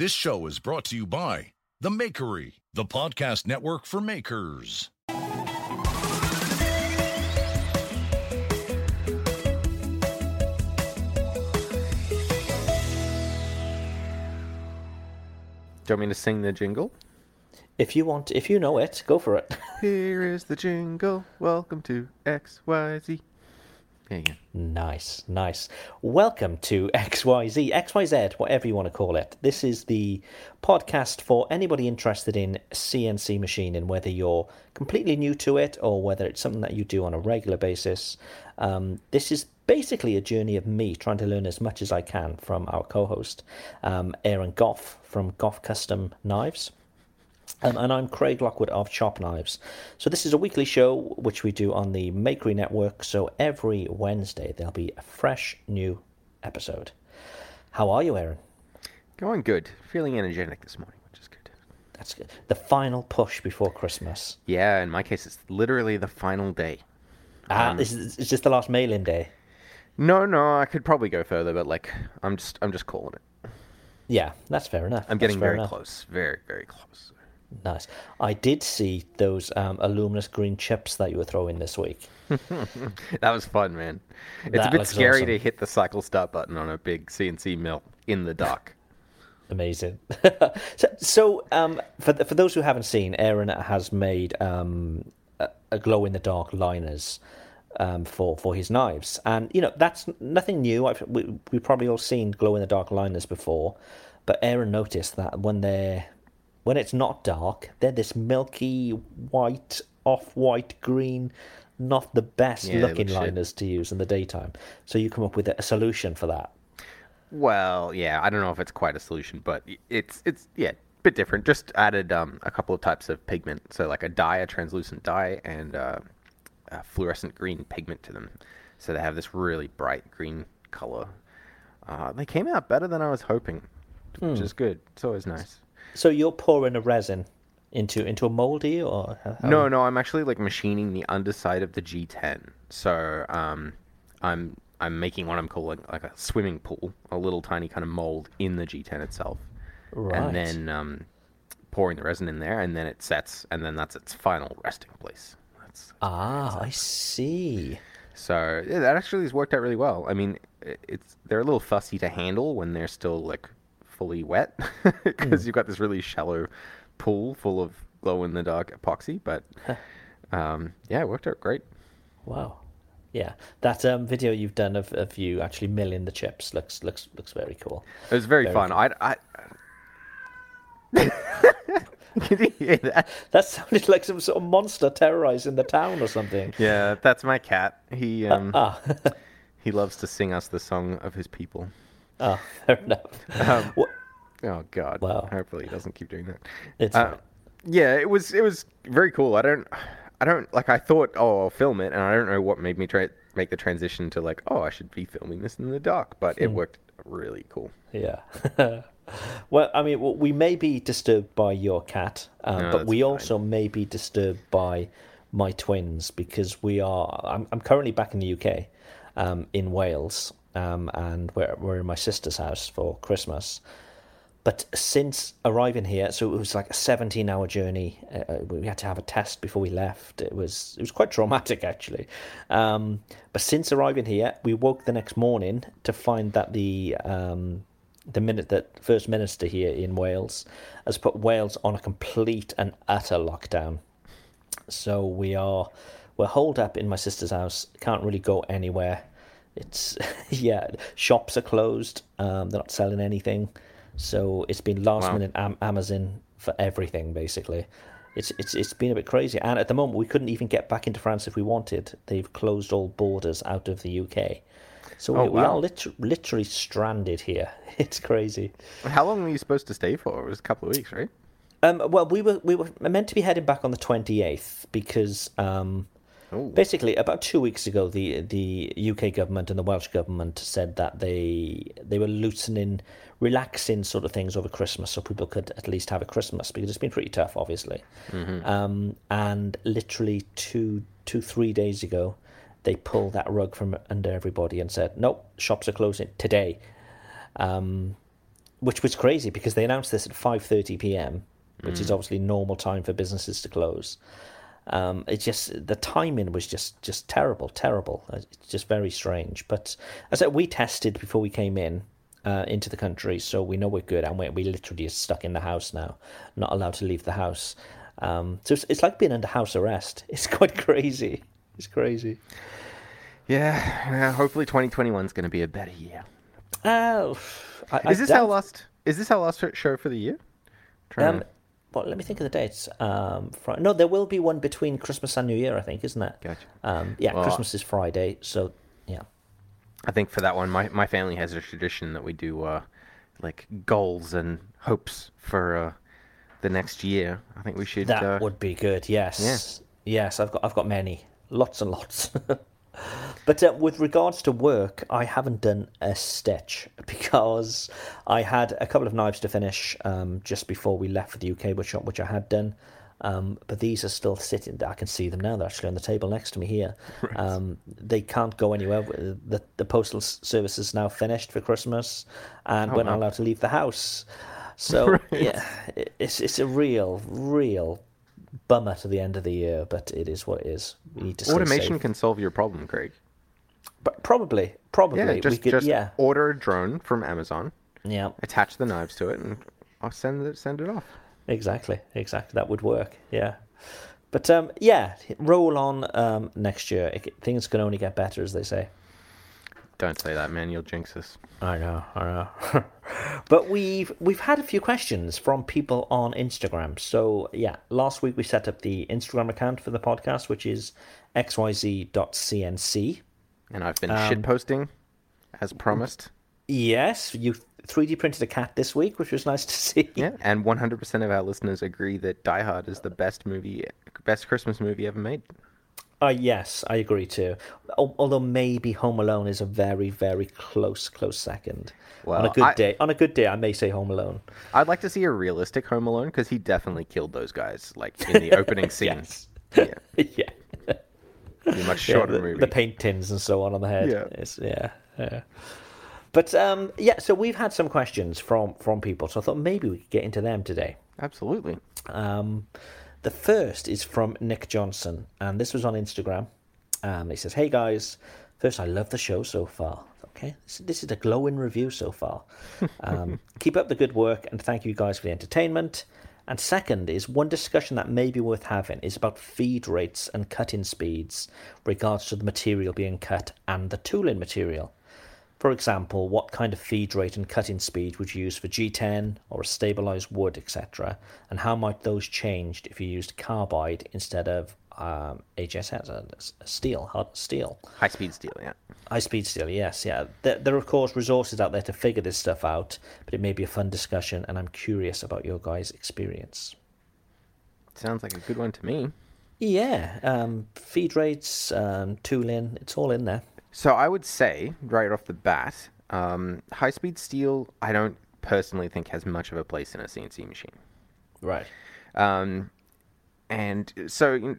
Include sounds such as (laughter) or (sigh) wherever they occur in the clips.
This show is brought to you by The Makery, the podcast network for makers. Do you want me to sing the jingle? If you want, if you know it, go for it. Here is the jingle. Welcome to XYZ. You go. Nice, nice. Welcome to (laughs) XYZ, XYZ, whatever you want to call it. This is the podcast for anybody interested in CNC machining, whether you're completely new to it or whether it's something that you do on a regular basis. Um, this is basically a journey of me trying to learn as much as I can from our co host, um, Aaron Gough from Gough Custom Knives. Um, and I'm Craig Lockwood of Chop Knives. So this is a weekly show which we do on the Makery Network. So every Wednesday there'll be a fresh new episode. How are you, Aaron? Going good. Feeling energetic this morning, which is good. That's good. The final push before Christmas. Yeah, in my case, it's literally the final day. Ah, Um, is, is this the last mail-in day? No, no, I could probably go further, but like, I'm just, I'm just calling it. Yeah, that's fair enough. I'm That's getting very enough. close. Very, very close. Nice. I did see those um, luminous green chips that you were throwing this week. (laughs) That was fun, man. It's That a bit scary awesome. to hit the cycle start button on a big CNC mill in the dark. (laughs) Amazing. (laughs) so, so um, for th- for those who haven't seen, Aaron has made um, a, a glow in the dark liners um, for for his knives, and you know that's nothing new. I've, we we probably all seen glow in the dark liners before, but Aaron noticed that when they're when it's not dark, they're this milky white, off white green. Not the best Yeah, they looking look shit. liners to use in the daytime. So you come up with a, solution for that. Well, yeah, I don't know if it's quite a solution, but y- it's it's yeah, a bit different. Just added um, a couple of types of pigment, so like a dye, a translucent dye, and uh, a fluorescent green pigment to them. So they have this really bright green color. Uh, they came out better than I was hoping, which is good. It's always nice. So you're pouring a resin into into a moldy or how- No, no, I'm actually like machining the underside of the G10. So um, I'm I'm making what I'm calling like a swimming pool, a little tiny kind of mold in the G10 itself, Right. and then um, pouring the resin in there, and then it sets, and then that's its final resting place. That's Ah, I see. so yeah, that actually has worked out really well. I mean, it's they're a little fussy to handle when they're still like fully wet (laughs) because you've got this really shallow pool full of glow in the dark epoxy. But um, yeah, it worked out great. Wow. Yeah, that um, video you've done of, of you actually milling the chips looks looks looks very cool. It was very, Very fun. I, (laughs) I... Can you hear that? That sounded like some sort of monster terrorizing the town or something. Yeah, that's my cat. He um, Ah, (laughs) he loves to sing us the song of his people. Ah, (laughs) fair enough. Um, Oh God! Wow. Hopefully, he doesn't keep doing that. It's Uh, yeah, it was it was very cool. I don't I don't like I thought oh I'll film it and I don't know what made me try make the transition to like, oh, I should be filming this in the dark, but Hmm. it worked really cool. Yeah. (laughs) well, I mean, we may be disturbed by your cat, um, No, but we fine. also may be disturbed by my twins because we are. I'm, I'm currently back in the UK, um, in Wales, um, and we're we're in my sister's house for Christmas. But since arriving here, so it was like a 17 hour journey. Uh, we had to have a test before we left. It was it was quite traumatic actually. Um, but since arriving here, we woke the next morning to find that the um, the minute that first minister here in Wales has put Wales on a complete and utter lockdown. So we are we're holed up in my sister's house. Can't really go anywhere. It's (laughs) yeah, shops are closed. Um, they're not selling anything. So it's been last Wow. minute am- Amazon for everything basically. It's it's it's been a bit crazy. And at the moment, we couldn't even get back into France if we wanted. They've closed all borders out of the UK. So Oh, we, we are liter- literally stranded here. (laughs) It's crazy. How long were you supposed to stay for? It was a couple of weeks, right? Um, well, we were we were meant to be heading back on the twenty eighth because um, Ooh. basically about two weeks ago, the the UK government and the Welsh government said that they they were loosening, relaxing sort of things over Christmas, so people could at least have a Christmas because it's been pretty tough, obviously. Um, and literally two two three days ago, they pulled that rug from under everybody and said, "Nope, shops are closing today." Um, which was crazy because they announced this at 5:30 p.m., which is obviously normal time for businesses to close. Um, it just the timing was just just terrible, terrible. Uh, It's just very strange. But as I said, we tested before we came in uh, into the country, so we know we're good, and we we literally are stuck in the house now, not allowed to leave the house. Um, so it's, it's like being under house arrest. (laughs) It's quite crazy. It's crazy. Yeah, yeah, hopefully 2021 is going to be a better year. Oh, I, I Is this doubt- our last? Is this our last show for the year? Um, well, let me think of the dates. Um, Fri no, there will be one between Christmas and New Year, I think, isn't it? Gotcha. Um, yeah, Well, Christmas is Friday, so yeah. I think for that one, my, my family has a tradition that we do uh, like goals and hopes for uh, the next year. I think we should. That uh, would be good. Yes, yes. I've got I've got many, lots and lots. (laughs) but uh, with regards to work, I haven't done a stitch (laughs) because I had a couple of knives to finish um, just before we left for the UK, which which I had done. Um, but these are still sitting. I can see them now. They're actually on the table next to me here. (laughs) Um, they can't go anywhere. The the postal service is now finished for Christmas, and we're not allowed to leave the house. So (laughs) yeah, it- it's it's a real real bummer to the end of the year, but it is what it is. We need to automation can solve your problem, Craig. But probably, probably Yeah, we just could. just yeah, order a drone from Amazon, yeah, attach the knives to it, and I'll send it send it off. exactly, exactly. That would work. Yeah, but um, yeah, roll on um, next year. It, things can only get better, as they say. Don't say that, man. You'll jinx us. I know, I know. (laughs) but we've we've had a few questions from people on Instagram. So yeah, last week we set up the Instagram account for the podcast, which is xyz.cnc. And I've been Um, shit posting, as promised. Yes, you 3D printed a cat this week, which was nice to (laughs) see. Yeah, and 100% of our listeners agree that Die Hard is the best movie, best Christmas movie ever made. Uh, yes, I agree too. Although maybe Home Alone is a very, very close, close second. on a good I- day, on a good day, I may say Home Alone. I'd like to see a realistic Home Alone because he definitely killed those guys, like in the (laughs) opening scenes. Yes. (laughs) Yeah, yeah, be much yeah shorter the, movie. the paint tins and so on on the head. Yeah. It's, yeah, yeah. But um, yeah, so we've had some questions from from people, so I thought maybe we could get into them today. Absolutely. Um, the first is from Nick Johnson, and this was on Instagram. Um, he says, "Hey guys, first I love the show so far. Okay, this, this is a glowing review so far. (laughs) Um, keep up the good work, and thank you guys for the entertainment. And second is one discussion that may be worth having is about feed rates and cutting speeds, regards to the material being cut and the tooling material. For example, what kind of feed rate and cutting speed would you use for G10 or a stabilized wood, etc., and how might those change if you used carbide instead of um, HSS, uh, steel, hard steel, High speed steel, yeah. high speed steel? Yes, yeah. There, there are of course resources out there to figure this stuff out, but it may be a fun discussion, and I'm curious about your guys' experience. Sounds like a good one to me. Yeah, um, feed rates, um, tooling, it's all in there. So I would say right off the bat, um, high speed steel. I don't personally think has much of a place in a CNC machine. Right. Um, and so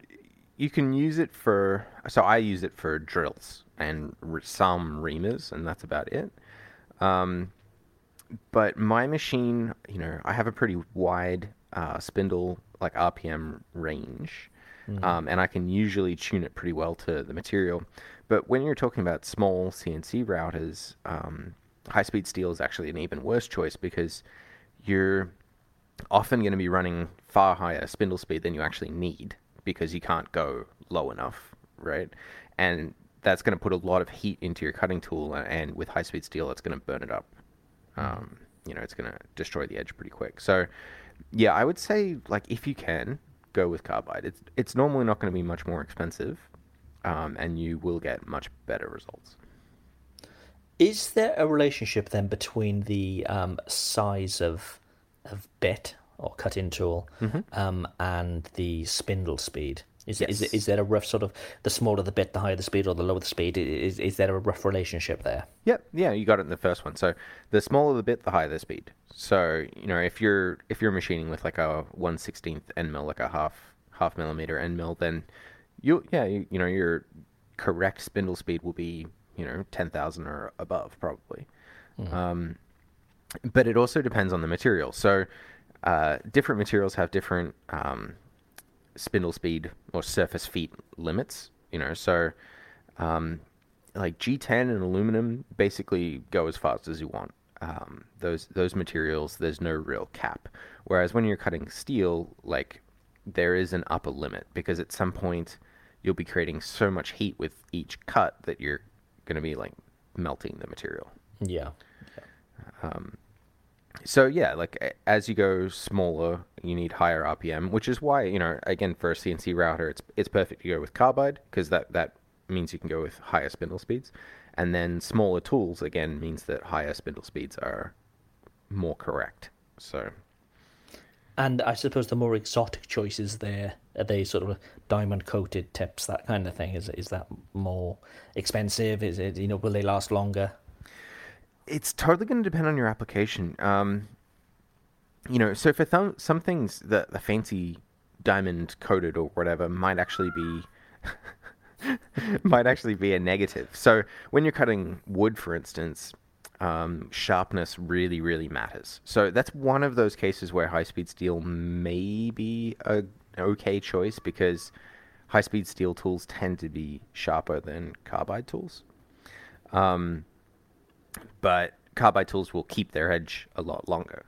you- can use it for. So I use it for drills and some reamers, and that's about it. Um, but my machine, you know, I have a pretty wide uh, spindle like RPM range, um, and I can usually tune it pretty well to the material. But when you're talking about small CNC routers, um, high speed steel is actually an even worse choice because you're often going to be running far higher spindle speed than you actually need because you can't go low enough, right? And that's going to put a lot of heat into your cutting tool, and with high speed steel, it's going to burn it up. Um, you know, it's going to destroy the edge pretty quick. So, yeah, I would say like if you can go with carbide, it's it's normally not going to be much more expensive, um, and you will get much better results. Is there a relationship then between the um, size of of bit or cut-in tool um, and the spindle speed? Is, is Yes. is there a rough sort of the smaller the bit, the higher the speed, or the lower the speed? Is is there a rough relationship there? Yep, yeah, you got it in the first one. So the smaller the bit, the higher the speed. So you know, if you're if you're machining with like a one sixteenth end mill, like a half half millimeter end mill, then you yeah you, you know your correct spindle speed will be you know ten thousand or above probably. Um, but it also depends on the material. So uh, different materials have different um, spindle speed or surface feet limits. You know, so um, like G10 and aluminum basically go as fast as you want. Um, those those materials, there's no real cap. Whereas when you're cutting steel, like there is an upper limit because at some point you'll be creating so much heat with each cut that you're going to be like melting the material. Yeah. Um, so yeah, like as you go smaller, you need higher RPM, which is why you know again for a CNC router, it's it's perfect to go with carbide because that that means you can go with higher spindle speeds, and then smaller tools again means that higher spindle speeds are more correct. So And I suppose the more exotic choices there are they sort of diamond coated tips, that kind of thing. Is is that more expensive? Is it you know will they last longer? it's totally going to depend on your application. Um, you know, so for th- some things, the the fancy diamond coated or whatever might actually be (laughs) might actually be a negative. So when you're cutting wood, for instance, um, sharpness really really matters. So that's one of those cases where high speed steel may be a okay choice because high speed steel tools tend to be sharper than carbide tools but carbide tools will keep their edge a lot longer.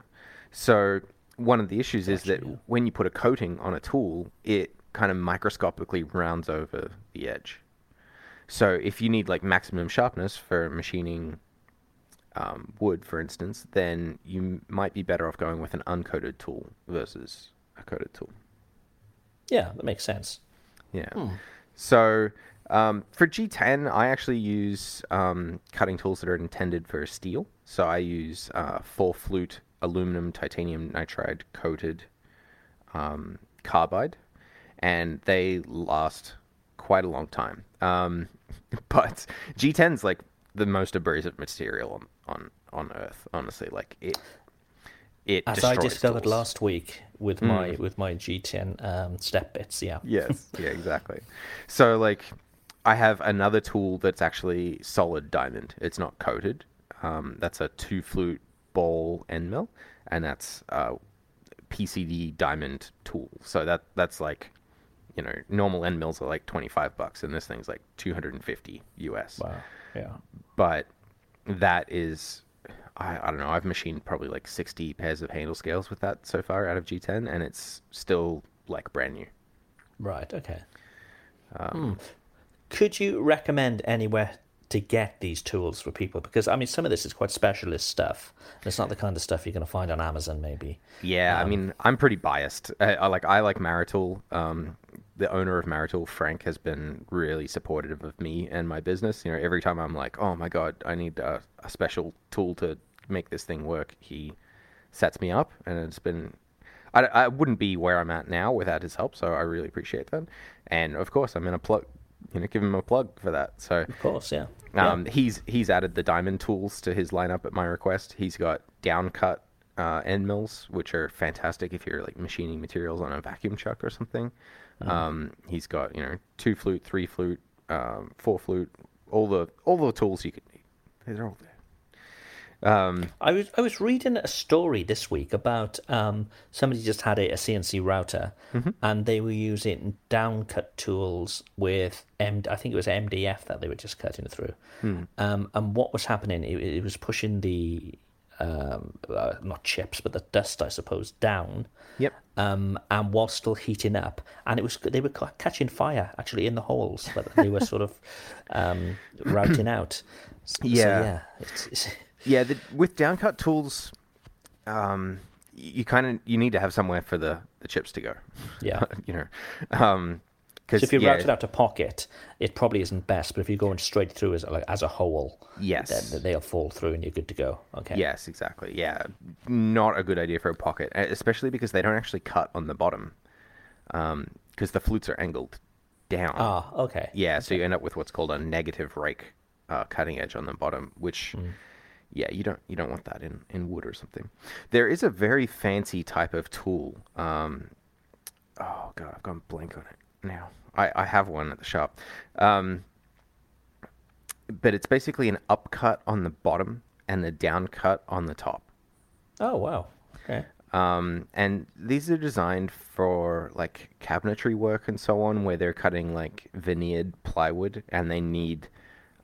So one of the issues is that when you put a coating on a tool, it kind of microscopically rounds over the edge. So if you need like maximum sharpness for machining um, wood, for instance, then you might be better off going with an uncoated tool versus a coated tool. Yeah, that makes sense. Yeah. So um, for G10, I actually use um, cutting tools that are intended for steel. So I use uh, full flute aluminum titanium nitride coated um, carbide, and they last quite a long time. Um, (laughs) but G10's like the most abrasive material on on, on Earth. Honestly, like it. It As I discovered tools. last week with my with my G10 um, step bits. Yeah. Yes. (laughs) yeah, exactly. So like I have another tool that's actually solid diamond. It's not coated. Um, that's a two flute ball end mill, and that's uh, PCD diamond tool. So that that's like, you know, normal end mills are like twenty five bucks, and this thing's like two hundred and fifty US. Wow. Yeah. But that is, I, I don't know. I've machined probably like sixty pairs of handle scales with that so far out of G10, and it's still like brand new. Right. Okay. Um, Hmm. Could you recommend anywhere to get these tools for people? Because I mean, some of this is quite specialist stuff. It's not the kind of stuff you're going to find on Amazon, maybe. Yeah, I mean, I'm pretty biased. I, I like I like Maritool. Um, the owner of Maritool, Frank, has been really supportive of me and my business. You know, every time I'm like, "Oh my god, I need a, a special tool to make this thing work," he sets me up, and it's been. I, I wouldn't be where I'm at now without his help. So I really appreciate that. And of course, I'm gonna plug, you know, give him a plug for that. So Of course, yeah. um, he's he's added the diamond tools to his lineup at my request. He's got downcut uh, end mills, which are fantastic if you're like machining materials on a vacuum chuck or something. Um, he's got you know two flute, three flute, um, four flute, all the all the tools you could need. They're all there. Um, I was I was reading a story this week about um, somebody just had a, a CNC router and they were using downcut tools with M I think it was MDF that they were just cutting through. Um, and what was happening? It, it was pushing the um, uh, not chips but the dust I suppose down. Yep. Um, and while still heating up, and it was they were catching fire actually in the holes, but they were sort of um, routing out. So, so, Yeah. yeah. It's, it's, (laughs) Yeah, the, with downcut tools, um, you kind of you need to have somewhere for the, the chips to go. Yeah. (laughs) you know, um, So if you yeah, route it out to pocket, it probably isn't best. But if you're going straight through as like as a whole, Yes. then they'll fall through and you're good to go. Okay. Yes, exactly. Yeah, not a good idea for a pocket, especially because they don't actually cut on the bottom, because the flutes are angled down. Ah, okay. Yeah, so you end up with what's called a negative rake uh, cutting edge on the bottom, which, yeah, you don't you don't want that in, in wood or something. There is a very fancy type of tool. Um, oh god, I've gone blank on it now. I, I have one at the shop, um, but it's basically an upcut on the bottom and the downcut on the top. Oh wow. Okay. Um, and these are designed for like cabinetry work and so on, where they're cutting like veneered plywood and they need,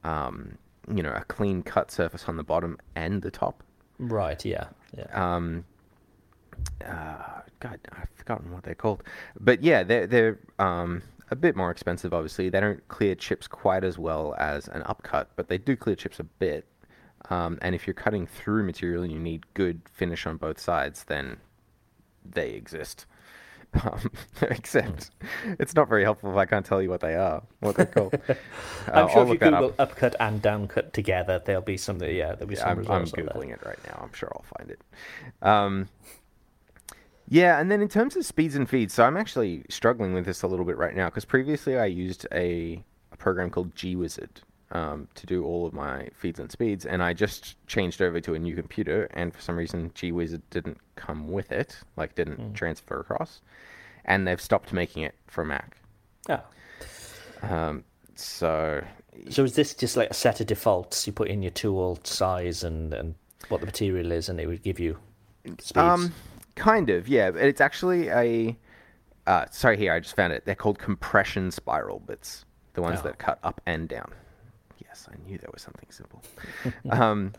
um, you know, a clean cut surface on the bottom and the top. Right. Yeah. Yeah. Um, uh, God, I've forgotten what they're called, but yeah, they're they're um, a bit more expensive. Obviously, they don't clear chips quite as well as an upcut, but they do clear chips a bit. Um, and if you're cutting through material and you need good finish on both sides, then they exist. (laughs) Um, (laughs) except it's not very helpful if I can't tell you what they are, what they're called. (laughs) Uh, I'm sure I'll if you Google up. upcut and downcut together, there'll be something. Yeah, there'll be some I'm, I'm results. googling it right now. I'm sure I'll find it. Um, yeah, and then in terms of speeds and feeds, so I'm actually struggling with this a little bit right now because previously I used a, a program called GWizard um, to do all of my feeds and speeds, and I just changed over to a new computer, and for some reason GWizard didn't come with it, like didn't Hmm. transfer across, and they've stopped making it for Mac. Ah. Um, so So is this just like a set of defaults? You put in your tool size and and what the material is, and it would give you speeds. Um, kind of, yeah. but It's actually a. Uh, sorry, here I just found it. They're called compression spiral bits, the ones Oh. that cut up and down. Yes, I knew there was something simple. (laughs) um,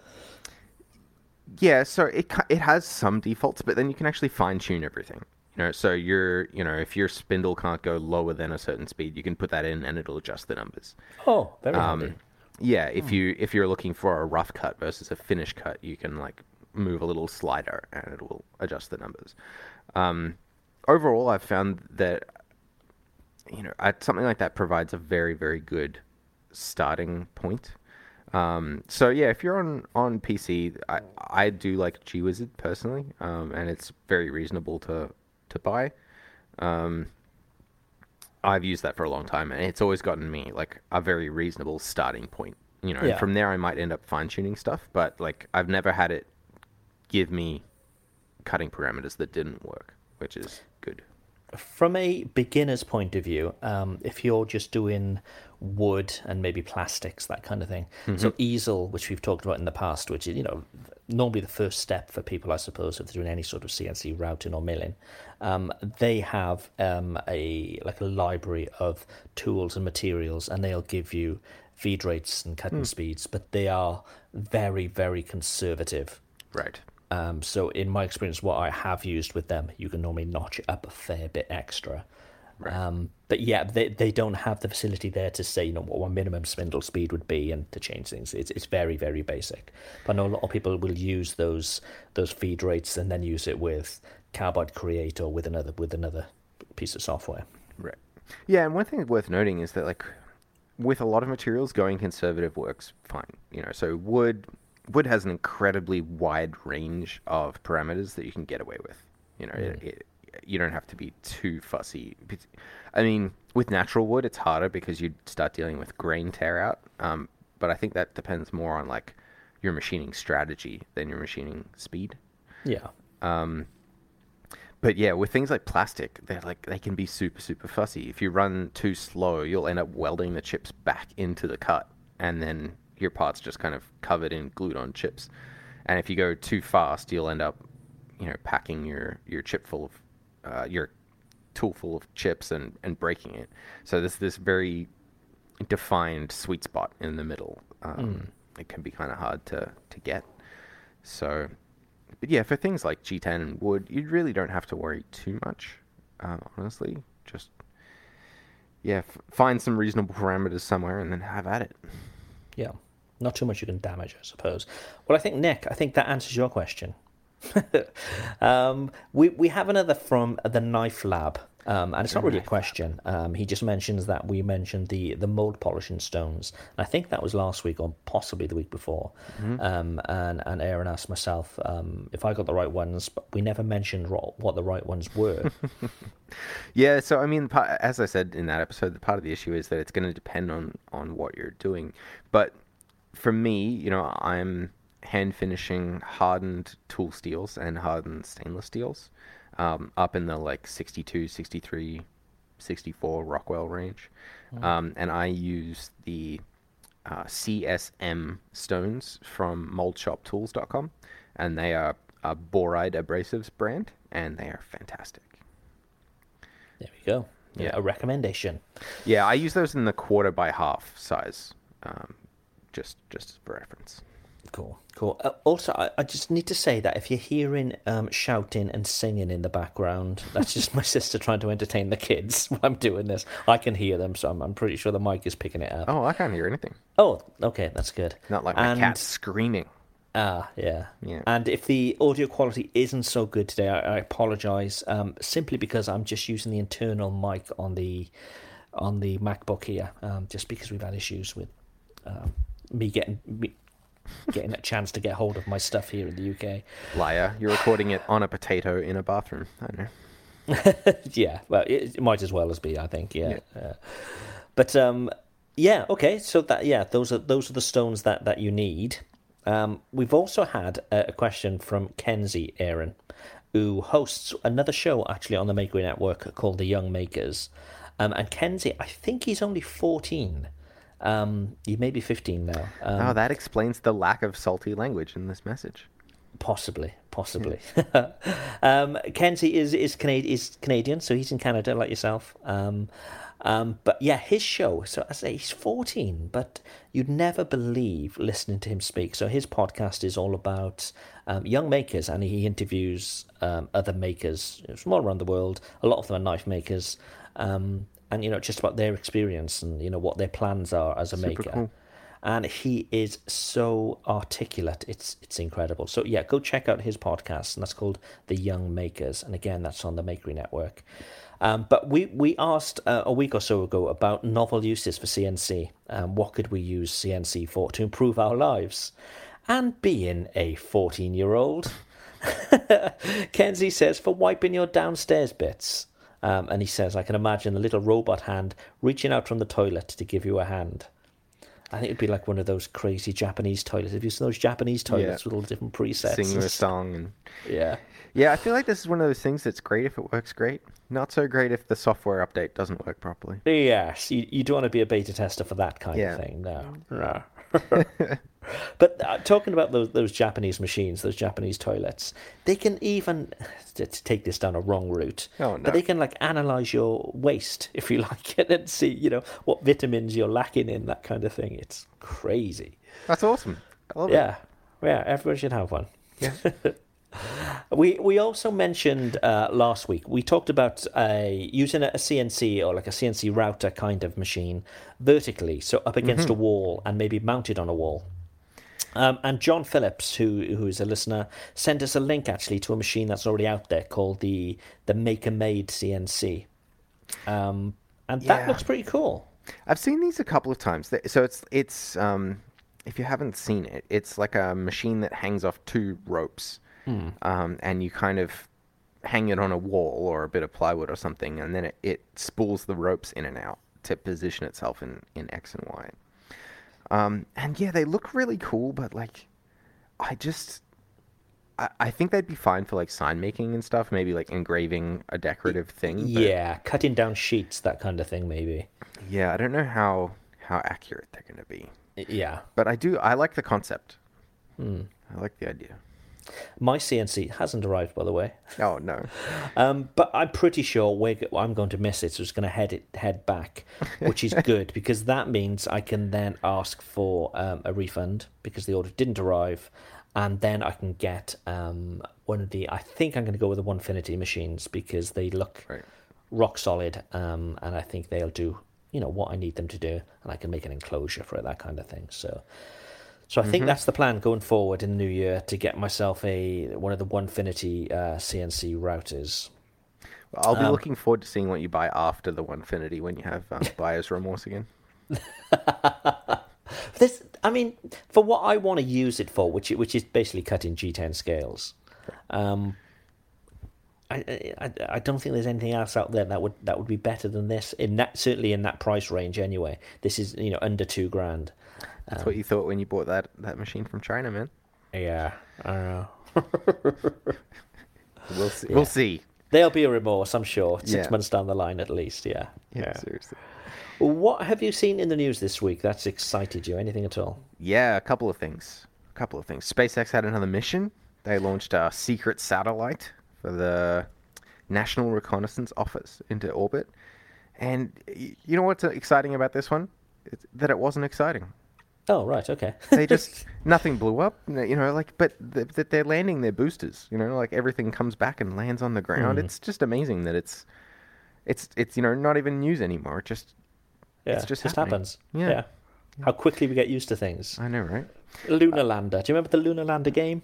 yeah, so it it has some defaults, but then you can actually fine tune everything. You know, so your you know if your spindle can't go lower than a certain speed, you can put that in and it'll adjust the numbers. oh, very Um, handy. yeah, if you if you're looking for a rough cut versus a finish cut, you can like move a little slider and it will adjust the numbers. Um, overall, I've found that you know I, something like that provides a very very good starting point. Um, so yeah, if you're on on PC, I I do like GWizard personally, um, and it's very reasonable to to buy. Um, I've used that for a long time, and it's always gotten me like a very reasonable starting point. You know, Yeah. from there I might end up fine tuning stuff, but like I've never had it give me cutting parameters that didn't work, which is good. From a beginner's point of view, um, if you're just doing wood and maybe plastics, that kind of thing. So easel, which we've talked about in the past, which is you know normally the first step for people, I suppose, if they're doing any sort of CNC routing or milling, um, they have um, a like a library of tools and materials, and they'll give you feed rates and cutting speeds, but they are very very conservative. Right. Um, so in my experience, what I have used with them, you can normally notch it up a fair bit extra. Um, but yeah, they they don't have the facility there to say you know what one minimum spindle speed would be and to change things. It's it's very very basic. But I know a lot of people will use those those feed rates and then use it with Carbide Create or with another with another piece of software. Right. Yeah, and one thing worth noting is that like with a lot of materials, going conservative works fine. You know, so wood wood has an incredibly wide range of parameters that you can get away with. You know, it, it, you don't have to be too fussy. I mean, with natural wood, it's harder because you start dealing with grain tear out. Um, but I think that depends more on like your machining strategy than your machining speed. Yeah. Um, but yeah, with things like plastic, they're like they can be super super fussy. If you run too slow, you'll end up welding the chips back into the cut, and then your part's just kind of covered in glued on chips. And if you go too fast, you'll end up, you know, packing your your chip full of uh, your tool full of chips and and breaking it. So there's this very defined sweet spot in the middle. Um, mm. It can be kind of hard to to get. So but yeah, for things like G10 and wood, you really don't have to worry too much, uh, honestly. Just, yeah, f- find some reasonable parameters somewhere and then have at it. Yeah, not too much you can damage, I suppose. Well, I think, Nick, I think that answers your question. (laughs) um, we, we have another from the Knife Lab. Um, and it's not really a question. Um, he just mentions that we mentioned the, the mold polishing stones. And I think that was last week or possibly the week before. Mm-hmm. Um, and, and Aaron asked myself um, if I got the right ones, but we never mentioned what the right ones were. (laughs) yeah, so I mean, as I said in that episode, the part of the issue is that it's going to depend on, on what you're doing. But for me, you know, I'm hand finishing hardened tool steels and hardened stainless steels um, up in the like 62, 63, 64 Rockwell range. Mm. Um, and I use the uh, CSM stones from moldshoptools.com. And they are a Boride Abrasives brand, and they are fantastic. There we go. Yeah, a recommendation. Yeah, I use those in the quarter by half size, um, just just for reference. Cool, cool. Uh, also, I, I, just need to say that if you're hearing um, shouting and singing in the background, that's just my (laughs) sister trying to entertain the kids (laughs) while I'm doing this. I can hear them, so I'm, I'm pretty sure the mic is picking it up. Oh, I can't hear anything. Oh, okay, that's good. Not like my and, cat screaming. Ah, yeah. yeah. And if the audio quality isn't so good today, I, I apologize. Um, simply because I'm just using the internal mic on the on the MacBook here, um, just because we've had issues with um, me getting me, getting a chance to get hold of my stuff here in the UK. Liar, you're recording it on a potato in a bathroom. I know. (laughs) yeah, well, it, it, might as well as be. I think. Yeah, yeah. Uh, but um, yeah, okay. So that yeah, those are those are the stones that that you need. Um, we've also had a, a question from Kenzie Aaron, who hosts another show actually on the Makery Network called The Young Makers. Um, and Kenzie, I think he's only fourteen. Um, you may be 15 now. Um, oh, that explains the lack of salty language in this message. Possibly, possibly. (laughs) um, Kenzie is is, Canadi- is Canadian, so he's in Canada like yourself. Um, um, but yeah, his show. So I say he's 14, but you'd never believe listening to him speak. So his podcast is all about um, young makers, and he interviews um, other makers from all around the world. A lot of them are knife makers. Um, and you know just about their experience and you know what their plans are as a Super maker. Cool. And he is so articulate. It's it's incredible. So yeah, go check out his podcast, and that's called The Young Makers. And again, that's on the Makery Network. Um, but we we asked uh, a week or so ago about novel uses for CNC. Um, what could we use CNC for to improve our lives? And being a fourteen year old, (laughs) Kenzie says for wiping your downstairs bits. Um, and he says, I can imagine the little robot hand reaching out from the toilet to give you a hand. I think it'd be like one of those crazy Japanese toilets. Have you seen those Japanese toilets yeah. with all the different presets? Sing you a (laughs) song and yeah, yeah. I feel like this is one of those things that's great if it works great. Not so great if the software update doesn't work properly. Yes, you, you don't want to be a beta tester for that kind yeah. of thing. No, no. (laughs) (laughs) but uh, talking about those those Japanese machines, those Japanese toilets, they can even (laughs) to take this down a wrong route. Oh, no. But they can like analyze your waste if you (laughs) like it and see you know what vitamins you're lacking in that kind of thing. It's crazy. That's awesome. yeah, it. yeah. Everyone should have one. Yeah. (laughs) we we also mentioned uh, last week we talked about uh, using a, a, CNC or like a CNC router kind of machine vertically, so up against mm-hmm. a wall and maybe mounted on a wall. Um, and John Phillips, who who is a listener, sent us a link actually to a machine that's already out there called the the Maker Made CNC, um, and that yeah. looks pretty cool. I've seen these a couple of times. So it's it's um, if you haven't seen it, it's like a machine that hangs off two ropes, mm. um, and you kind of hang it on a wall or a bit of plywood or something, and then it, it spools the ropes in and out to position itself in, in X and Y. Um, and yeah, they look really cool, but like, I just, I, I think they'd be fine for like sign making and stuff, maybe like engraving a decorative thing. Yeah, cutting down sheets, that kind of thing, maybe. yeah, I don't know how how accurate they're going to be, Yeah. but I do. I like the concept. Hmm. I like the idea. My CNC hasn't arrived, by the way. Oh no. Um, but I'm pretty sure we're, I'm going to miss it, so it's going to head it head back, which is good (laughs) because that means I can then ask for um, a refund because the order didn't arrive, and then I can get um, one of the. I think I'm going to go with the Onefinity machines because they look Right. rock solid, um, and I think they'll do you know what I need them to do, and I can make an enclosure for it, that kind of thing. So. So I think that's the plan going forward in the new year to get myself a one of the Onefinity uh, CNC routers. I'll Um, be looking forward to seeing what you buy after the Onefinity when you have um, (laughs) buyer's remorse again. (laughs) This, I mean, for what I want to use it for, which which is basically cutting G10 scales. Um, I, I I don't think there's anything else out there that would that would be better than this in that certainly in that price range anyway. This is you know under two grand. That's um, what you thought when you bought that, that machine from China, man. Yeah, I know. (laughs) We'll see. We'll see. There'll be a remorse, I'm sure. Six Yeah. months down the line, at least. Yeah. Yeah, seriously. What have you seen in the news this week that's excited you? Anything at all? Yeah, a couple of things. A couple of things. SpaceX had another mission. They launched a secret satellite for the National Reconnaissance Office into orbit. And y- you know what's uh, exciting about this one? It's that it wasn't exciting. Oh, right. Okay. They just (laughs) nothing blew up, you know. Like, but th- that they're landing their boosters, you know. Like everything comes back and lands on the ground. Hmm. It's just amazing that it's, it's, it's you know not even news anymore. It just, Yeah, it's just just happens. Yeah. yeah. How quickly we get used to things. I know, right? Lunar Lander. Do you remember the Lunar Lander game?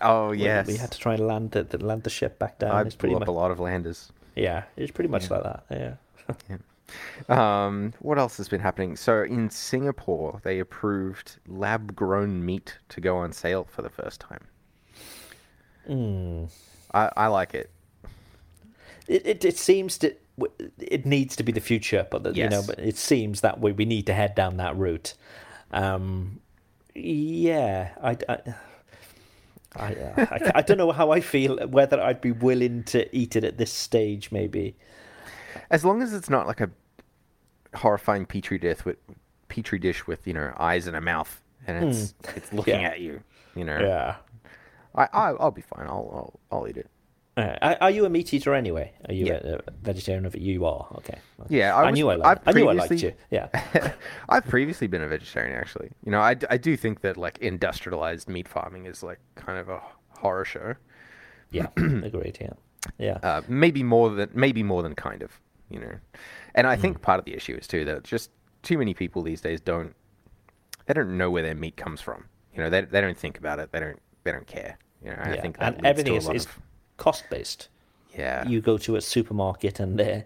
Oh yes, We had to try and land the, the land the ship back down. I it's blew pretty up much a lot of landers. yeah. It's pretty much like that. (laughs) Yeah. Um, what else has been happening? So in Singapore, they approved lab-grown meat to go on sale for the first time. Hmm. I, I like it. It, it it seems to it needs to be the future, but the, you know, but it seems that we we need to head down that route. Um, yeah, I. I I, uh, I, I don't know how I feel whether I'd be willing to eat it at this stage. Maybe As long as it's not like a horrifying petri dish with petri dish with you know eyes and a mouth, and it's it's looking. Yeah. at you. You know, yeah. I, I I'll be fine. I'll I'll, I'll eat it. Uh, are, are you a meat eater anyway? Are you Yeah. a, vegetarian? Of you are okay. Yeah, I I, knew I liked. I knew I liked you. Yeah, (laughs) I've previously been a vegetarian, actually. You know, I, I do think that like industrialized meat farming is like kind of a horror show. yeah, (clears throat) agreed. Yeah, yeah. Uh, maybe more than maybe more than kind of, you know. And I Hmm. think part of the issue is too that just too many people these days don't they don't know where their meat comes from. You know, they they don't think about it. They don't they don't care. You know, and I think and everything a is, lot is of- cost based. yeah. You go to a supermarket and they're,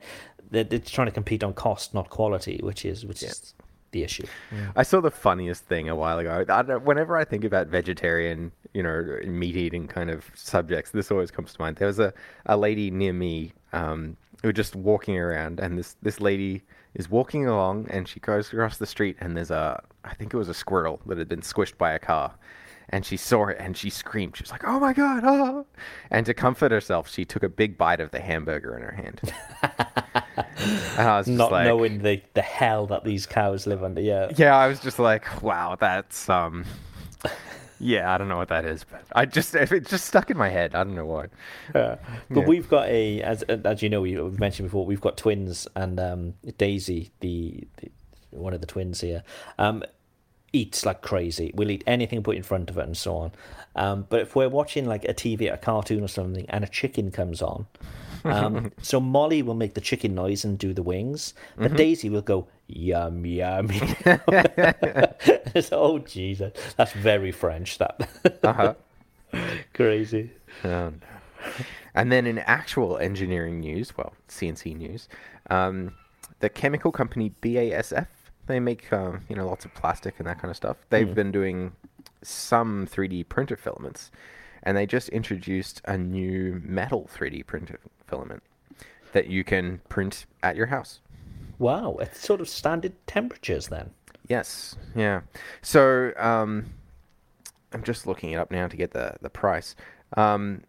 they're they're trying to compete on cost, not quality, which is which is the issue. I saw the funniest thing a while ago. I don't, whenever I think about vegetarian, you know, meat eating kind of subjects, this always comes to mind. There was a, a lady near me um, who was just walking around, and this, this lady is walking along, and she goes across the street, and there's a, I think it was a squirrel that had been squished by a car. And she saw it and she screamed. She was like, "Oh my god!" Oh! And to comfort herself, she took a big bite of the hamburger in her hand. (laughs) and I was just Not like, knowing the the hell that these cows live under. Yeah, yeah, I was just like, wow, that's um, yeah, I don't know what that is, but I just (laughs) it just stuck in my head. I don't know why. Yeah. But Yeah. we've got a, as as you know, we- we've mentioned before, we've got twins, and um, Daisy, the, the one of the twins here, um, eats like crazy. We'll eat anything put in front of it, and so on. Um, but if we're watching like a TV, a cartoon or something, and a chicken comes on, um, (laughs) so Molly will make the chicken noise and do the wings, but Daisy will go yum yum. (laughs) It's, oh Jesus, that's very French. That (laughs) Uh-huh. crazy. Oh, no. And then in actual engineering news, well, CNC news, um, the chemical company BASF, they make um, you know lots of plastic and that kind of stuff. They've been doing some 3D printer filaments, and they just introduced a new metal 3D printer filament that you can print at your house. Wow, at sort of standard temperatures then. Yes, yeah. So um, I'm just looking it up now to get the the price. Um,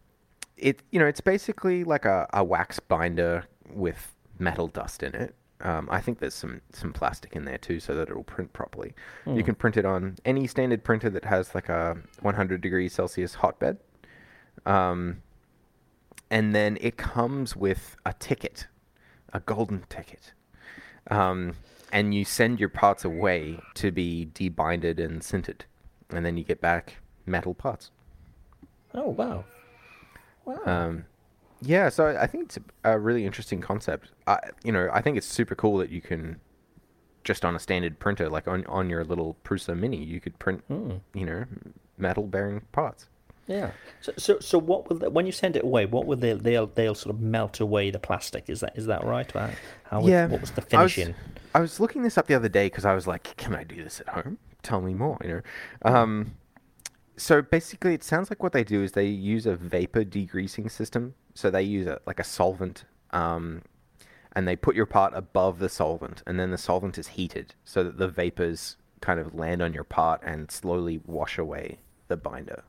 it you know it's basically like a, a wax binder with metal dust in it. Um, I think there's some some plastic in there too, so that it'll print properly. You can print it on any standard printer that has like a 100 degrees Celsius hotbed, um, and then it comes with a ticket, a golden ticket, um, and you send your parts away to be debinded and sintered, and then you get back metal parts. Oh wow, wow. Yeah, so I think it's a really interesting concept. I, you know, I think it's super cool that you can just on a standard printer, like on on your little Prusa Mini, you could print, you know, metal bearing parts. yeah. So so so what will they, when you send it away? What will they they'll they'll sort of melt away the plastic? Is that is that right? How, how was- yeah. what was the I was- finishing? I was looking this up the other day because I was like, can I do this at home? Tell me more, you know. Um, so basically, it sounds like what they do is they use a vapor degreasing system. So they use a, like a solvent, um, and they put your part above the solvent, and then the solvent is heated so that the vapors kind of land on your part and slowly wash away the binder.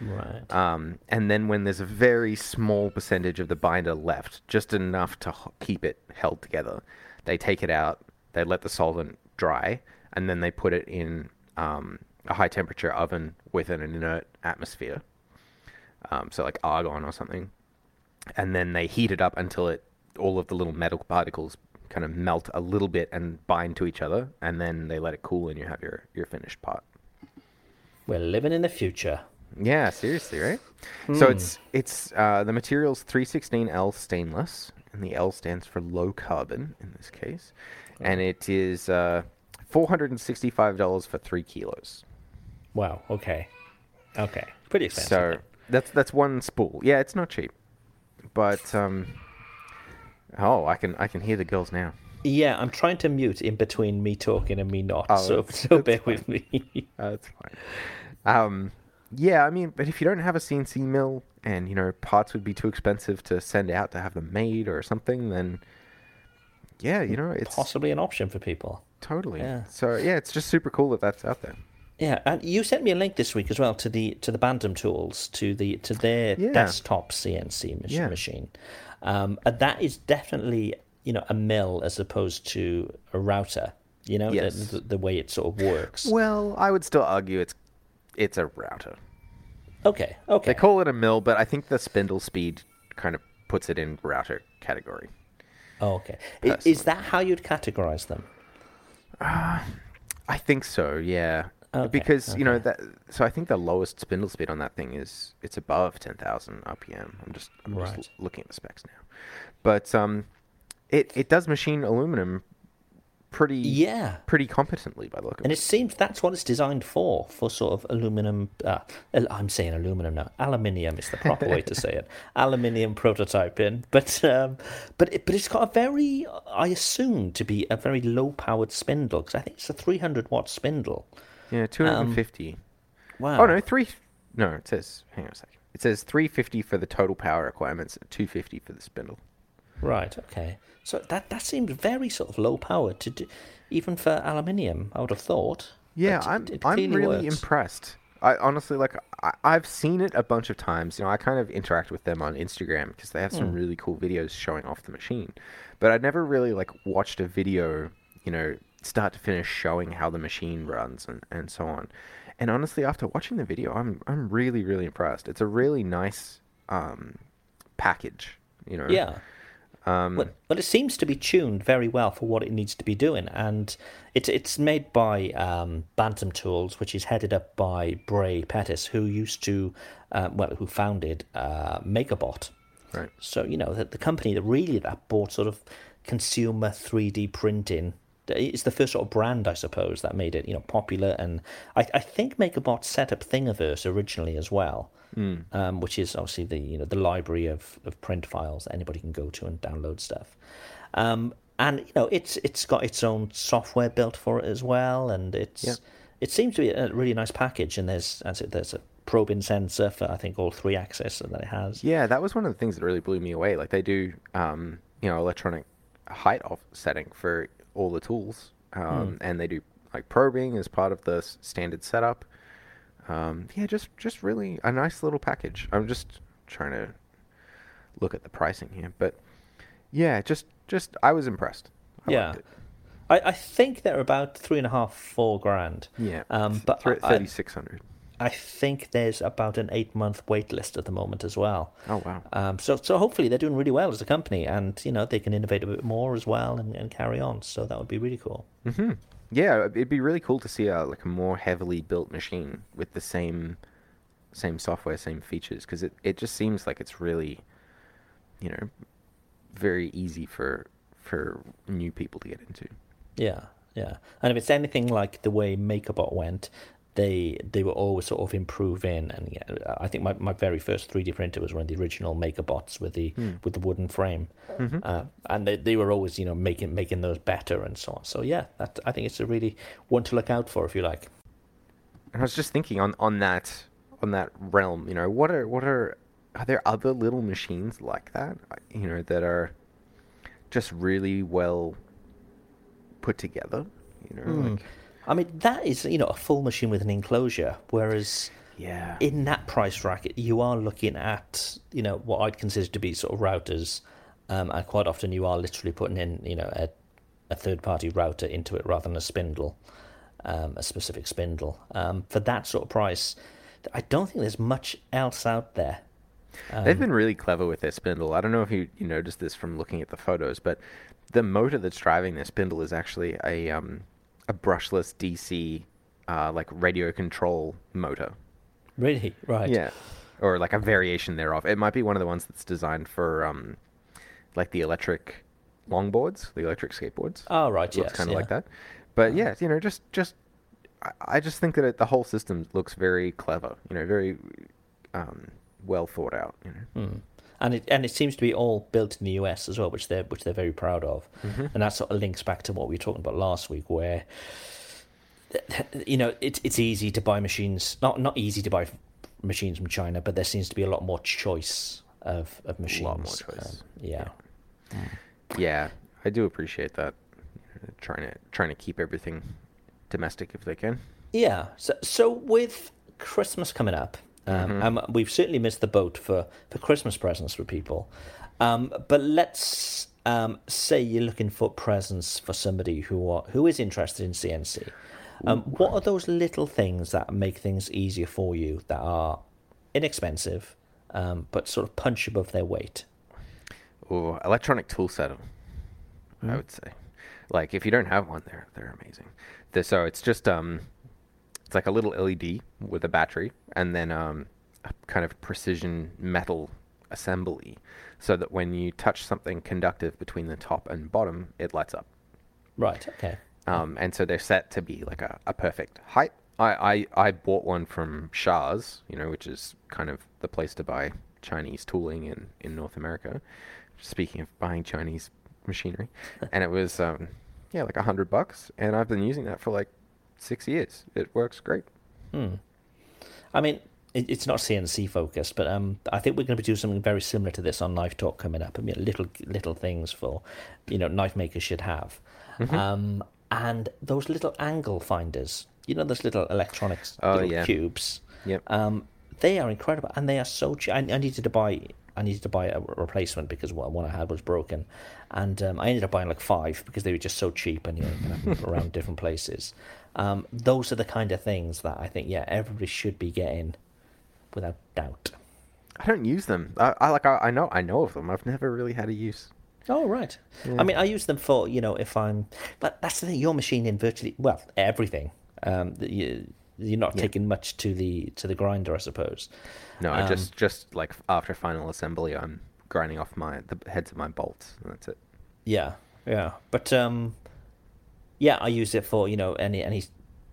Right. Um, and then when there's a very small percentage of the binder left, just enough to h- keep it held together, they take it out, they let the solvent dry, and then they put it in um, a high temperature oven with an inert atmosphere, um, so like argon or something, and then they heat it up until it all of the little metal particles kind of melt a little bit and bind to each other, and then they let it cool, and you have your your finished pot. We're living in the future. Yeah, seriously, right? So it's it's uh, the material's 316L stainless, and the L stands for low carbon in this case, and it is uh, $465 for three kilos. Wow. Okay. Okay. Pretty expensive. So that's that's one spool. Yeah, it's not cheap, but um, oh, I can I can hear the girls now. Yeah, I'm trying to mute in between me talking and me not. Oh, so that's- so that's bear with me. Uh, (laughs) that's fine. Um, yeah, I mean, but if you don't have a CNC mill and you know parts would be too expensive to send out to have them made or something, then yeah, you know, it's Possibly an option for people. totally. Yeah. So yeah, it's just super cool that that's out there. Yeah, and you sent me a link this week as well to the to the Bantam tools to the to their Yeah. desktop CNC mach- Yeah. machine. Um, and that is definitely you know a mill as opposed to a router. You know the- Yes. the, the way it sort of works. Well, I would still argue it's it's a router. Okay, okay. They call it a mill, but I think the spindle speed kind of puts it in router category. Oh, okay. I- Is that how you'd categorize them? I think so, yeah. Okay, because you know that. So I think the lowest spindle speed on that thing is it's above ten thousand RPM. I'm just I'm just Right. l- looking at the specs now, but um, it it does machine aluminum pretty Yeah. pretty competently by the look of And it. it seems that's what it's designed for, for sort of aluminum. Uh, I'm saying aluminum now. Aluminium is the proper way to say it. (laughs) Aluminium prototyping, but um, but it, but it's got a very, I assume, to be a very low-powered spindle because I think it's a 300 watt spindle. Yeah, two hundred and um, fifty. Wow. Oh no, three. No, it says. Hang on a second. It says three fifty for the total power requirements, two fifty for the spindle. Right. Okay. So that that seems very sort of low power to do, even for aluminium. I would have thought. Yeah, I'm it I'm really works. impressed. I honestly like I, I've seen it a bunch of times. You know, I kind of interact with them on Instagram because they have some hmm. really cool videos showing off the machine. But I'd never really like watched a video, you know, start to finish showing how the machine runs and, and so on. And honestly, after watching the video, I'm I'm really really impressed. It's a really nice um, package. You know. Yeah. Um, Well, well, it seems to be tuned very well for what it needs to be doing, and it's it's made by um, Bantam Tools, which is headed up by Bre Pettis, who used to, uh, well, who founded uh, MakerBot. Right. So you know the, the company that really that bought sort of consumer three D printing. It's the first sort of brand, I suppose, that made it you know popular, and I, I think MakerBot set up Thingiverse originally as well, um, which is obviously the you know the library of, of print files that anybody can go to and download stuff. Um, and you know it's it's got its own software built for it as well, and it's Yeah. it seems to be a really nice package. And there's as it, there's a probing sensor for I think all three axis that it has. Yeah, that was one of the things that really blew me away. Like they do, um, you know, electronic height offsetting for all the tools, um, and they do like probing as part of the s- standard setup. Um, yeah, just just really a nice little package. I'm just trying to look at the pricing here, but yeah, just just I was impressed. I yeah. liked it. I, I think they're about three and a half, four grand. yeah. Um, but Thir- I- I- 3600. I think there's about an eight month wait list at the moment as well. Oh wow. Um, so so hopefully they're doing really well as a company, and you know they can innovate a bit more as well and, and carry on. So that would be really cool. hmm Yeah, it'd be really cool to see a like a more heavily built machine with the same same software, same features, because it, it just seems like it's really, you know, very easy for for new people to get into. Yeah, yeah. And if it's anything like the way MakerBot went, they they were always sort of improving. And yeah, I think my, my very first 3D printer was one of the original MakerBots with the hmm. with the wooden frame, mm-hmm. uh, and they, they were always you know making making those better and so on. So yeah, that I think it's a really one to look out for if you like. And I was just thinking on on that on that realm, you know, what are what are are there other little machines like that, you know, that are just really well put together, you know, hmm. like I mean that is you know a full machine with an enclosure, whereas. yeah. in that price bracket, you are looking at you know what I'd consider to be sort of routers, um, and quite often you are literally putting in you know a, a third party router into it rather than a spindle, um, a specific spindle. Um, for that sort of price, I don't think there's much else out there. They've been really clever with their spindle. I don't know if you, you noticed this from looking at the photos, but the motor that's driving their spindle is actually a um, a brushless DC uh, like radio control motor. Really, right? Yeah, or like a variation thereof. It might be one of the ones that's designed for um, like the electric longboards, the electric skateboards. Oh, right. Looks yes, kind of yeah. like that. But yeah, you know, just just I- I just think that it, the whole system looks very clever. You know, very um, well thought out. You know. Mm. And it and it seems to be all built in the US as well, which they're which they're very proud of, Mm-hmm. and that sort of links back to what we were talking about last week, where you know it's it's easy to buy machines, not not easy to buy machines from China, but there seems to be a lot more choice of of machines. A lot more choice. Um, yeah. Yeah, I do appreciate that. Trying to trying to keep everything domestic if they can. Yeah. So, so with Christmas coming up, um, um, we've certainly missed the boat for, for Christmas presents for people. Um, but let's um, say you're looking for presents for somebody who are, who is interested in CNC. Um, what are those little things that make things easier for you that are inexpensive, um, but sort of punch above their weight? Or electronic tool setter, I would say. Like if you don't have one, they're they're amazing. they so it's just um, it's like a little LED with a battery and then um, a kind of precision metal assembly, so that when you touch something conductive between the top and bottom, it lights up. Right. Okay. Um, and so they're set to be like a, a perfect height. I, I, I bought one from Shars, you know, which is kind of the place to buy Chinese tooling in, in North America. Speaking of buying Chinese machinery, (laughs) and it was um, yeah like a hundred bucks, and I've been using that for like six years. It works great. Hmm. I mean, it, it's not CNC focused, but um, I think we're going to be doing something very similar to this on Knife Talk coming up. I mean, little little things for, you know, knife makers should have, Mm-hmm. um, and those little angle finders. You know, those little electronics Oh, little yeah. cubes. Yep. Um, they are incredible, and they are so cheap. I, I needed to buy. I needed to buy a replacement because one one I had was broken, and um, I ended up buying like five because they were just so cheap, and you know, you can have them around different places. Um, those are the kind of things that I think, yeah, everybody should be getting, without doubt. I don't use them. I, I like I, I know I know of them. I've never really had a use. Oh right. I mean, I use them for you know if I'm, but that's the thing. Your machine in virtually well everything. Um, you you're not taking much to the to the grinder, I suppose. No, I Um, just just like after final assembly, I'm grinding off my the heads of my bolts, and that's it. Yeah, yeah, but um, yeah, I use it for you know any any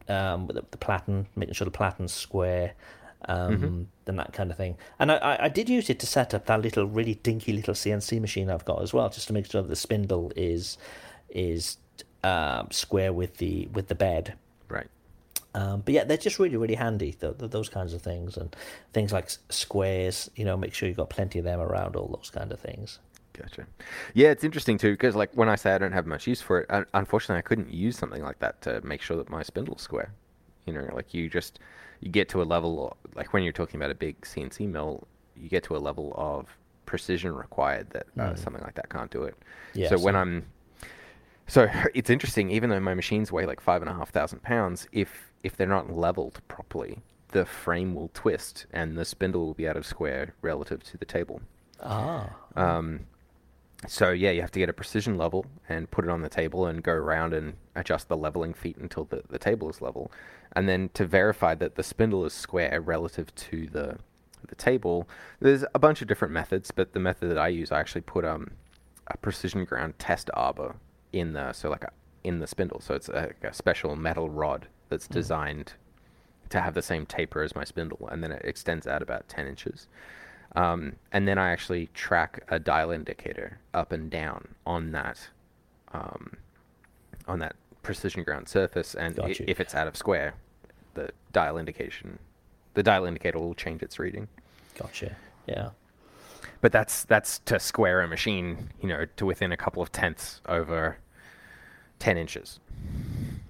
um the, the platen, making sure the platen's square, um, and that kind of thing. And I, I did use it to set up that little really dinky little CNC machine I've got as well, just to make sure that the spindle is is um, square with the with the bed. Right. Um, but yeah, they're just really, really handy. Th- th- those kinds of things, and things like squares. You know, make sure you've got plenty of them around. All those kind of things. Gotcha. Yeah, it's interesting too because like when I say I don't have much use for it, un- unfortunately I couldn't use something like that to make sure that my spindle's square. You know, like you just you get to a level like when you're talking about a big CNC mill, you get to a level of precision required that uh, something like that can't do it. Yeah, so when I'm so (laughs) it's interesting, even though my machines weigh like five and a half thousand pounds, if if they're not leveled properly, the frame will twist and the spindle will be out of square relative to the table. Ah, Um, so yeah, you have to get a precision level and put it on the table and go around and adjust the leveling feet until the, the table is level. And then to verify that the spindle is square relative to the the table, there's a bunch of different methods, but the method that I use, I actually put um, a precision ground test arbor in the so like a, in the spindle. So it's a, a special metal rod that's designed to have the same taper as my spindle, and then it extends out about 10 inches. Um, and then I actually track a dial indicator up and down on that, um, on that precision ground surface, and i- if it's out of square, the dial indication, the dial indicator will change its reading. gotcha. Yeah. But that's that's to square a machine, you know, to within a couple of tenths over 10 inches,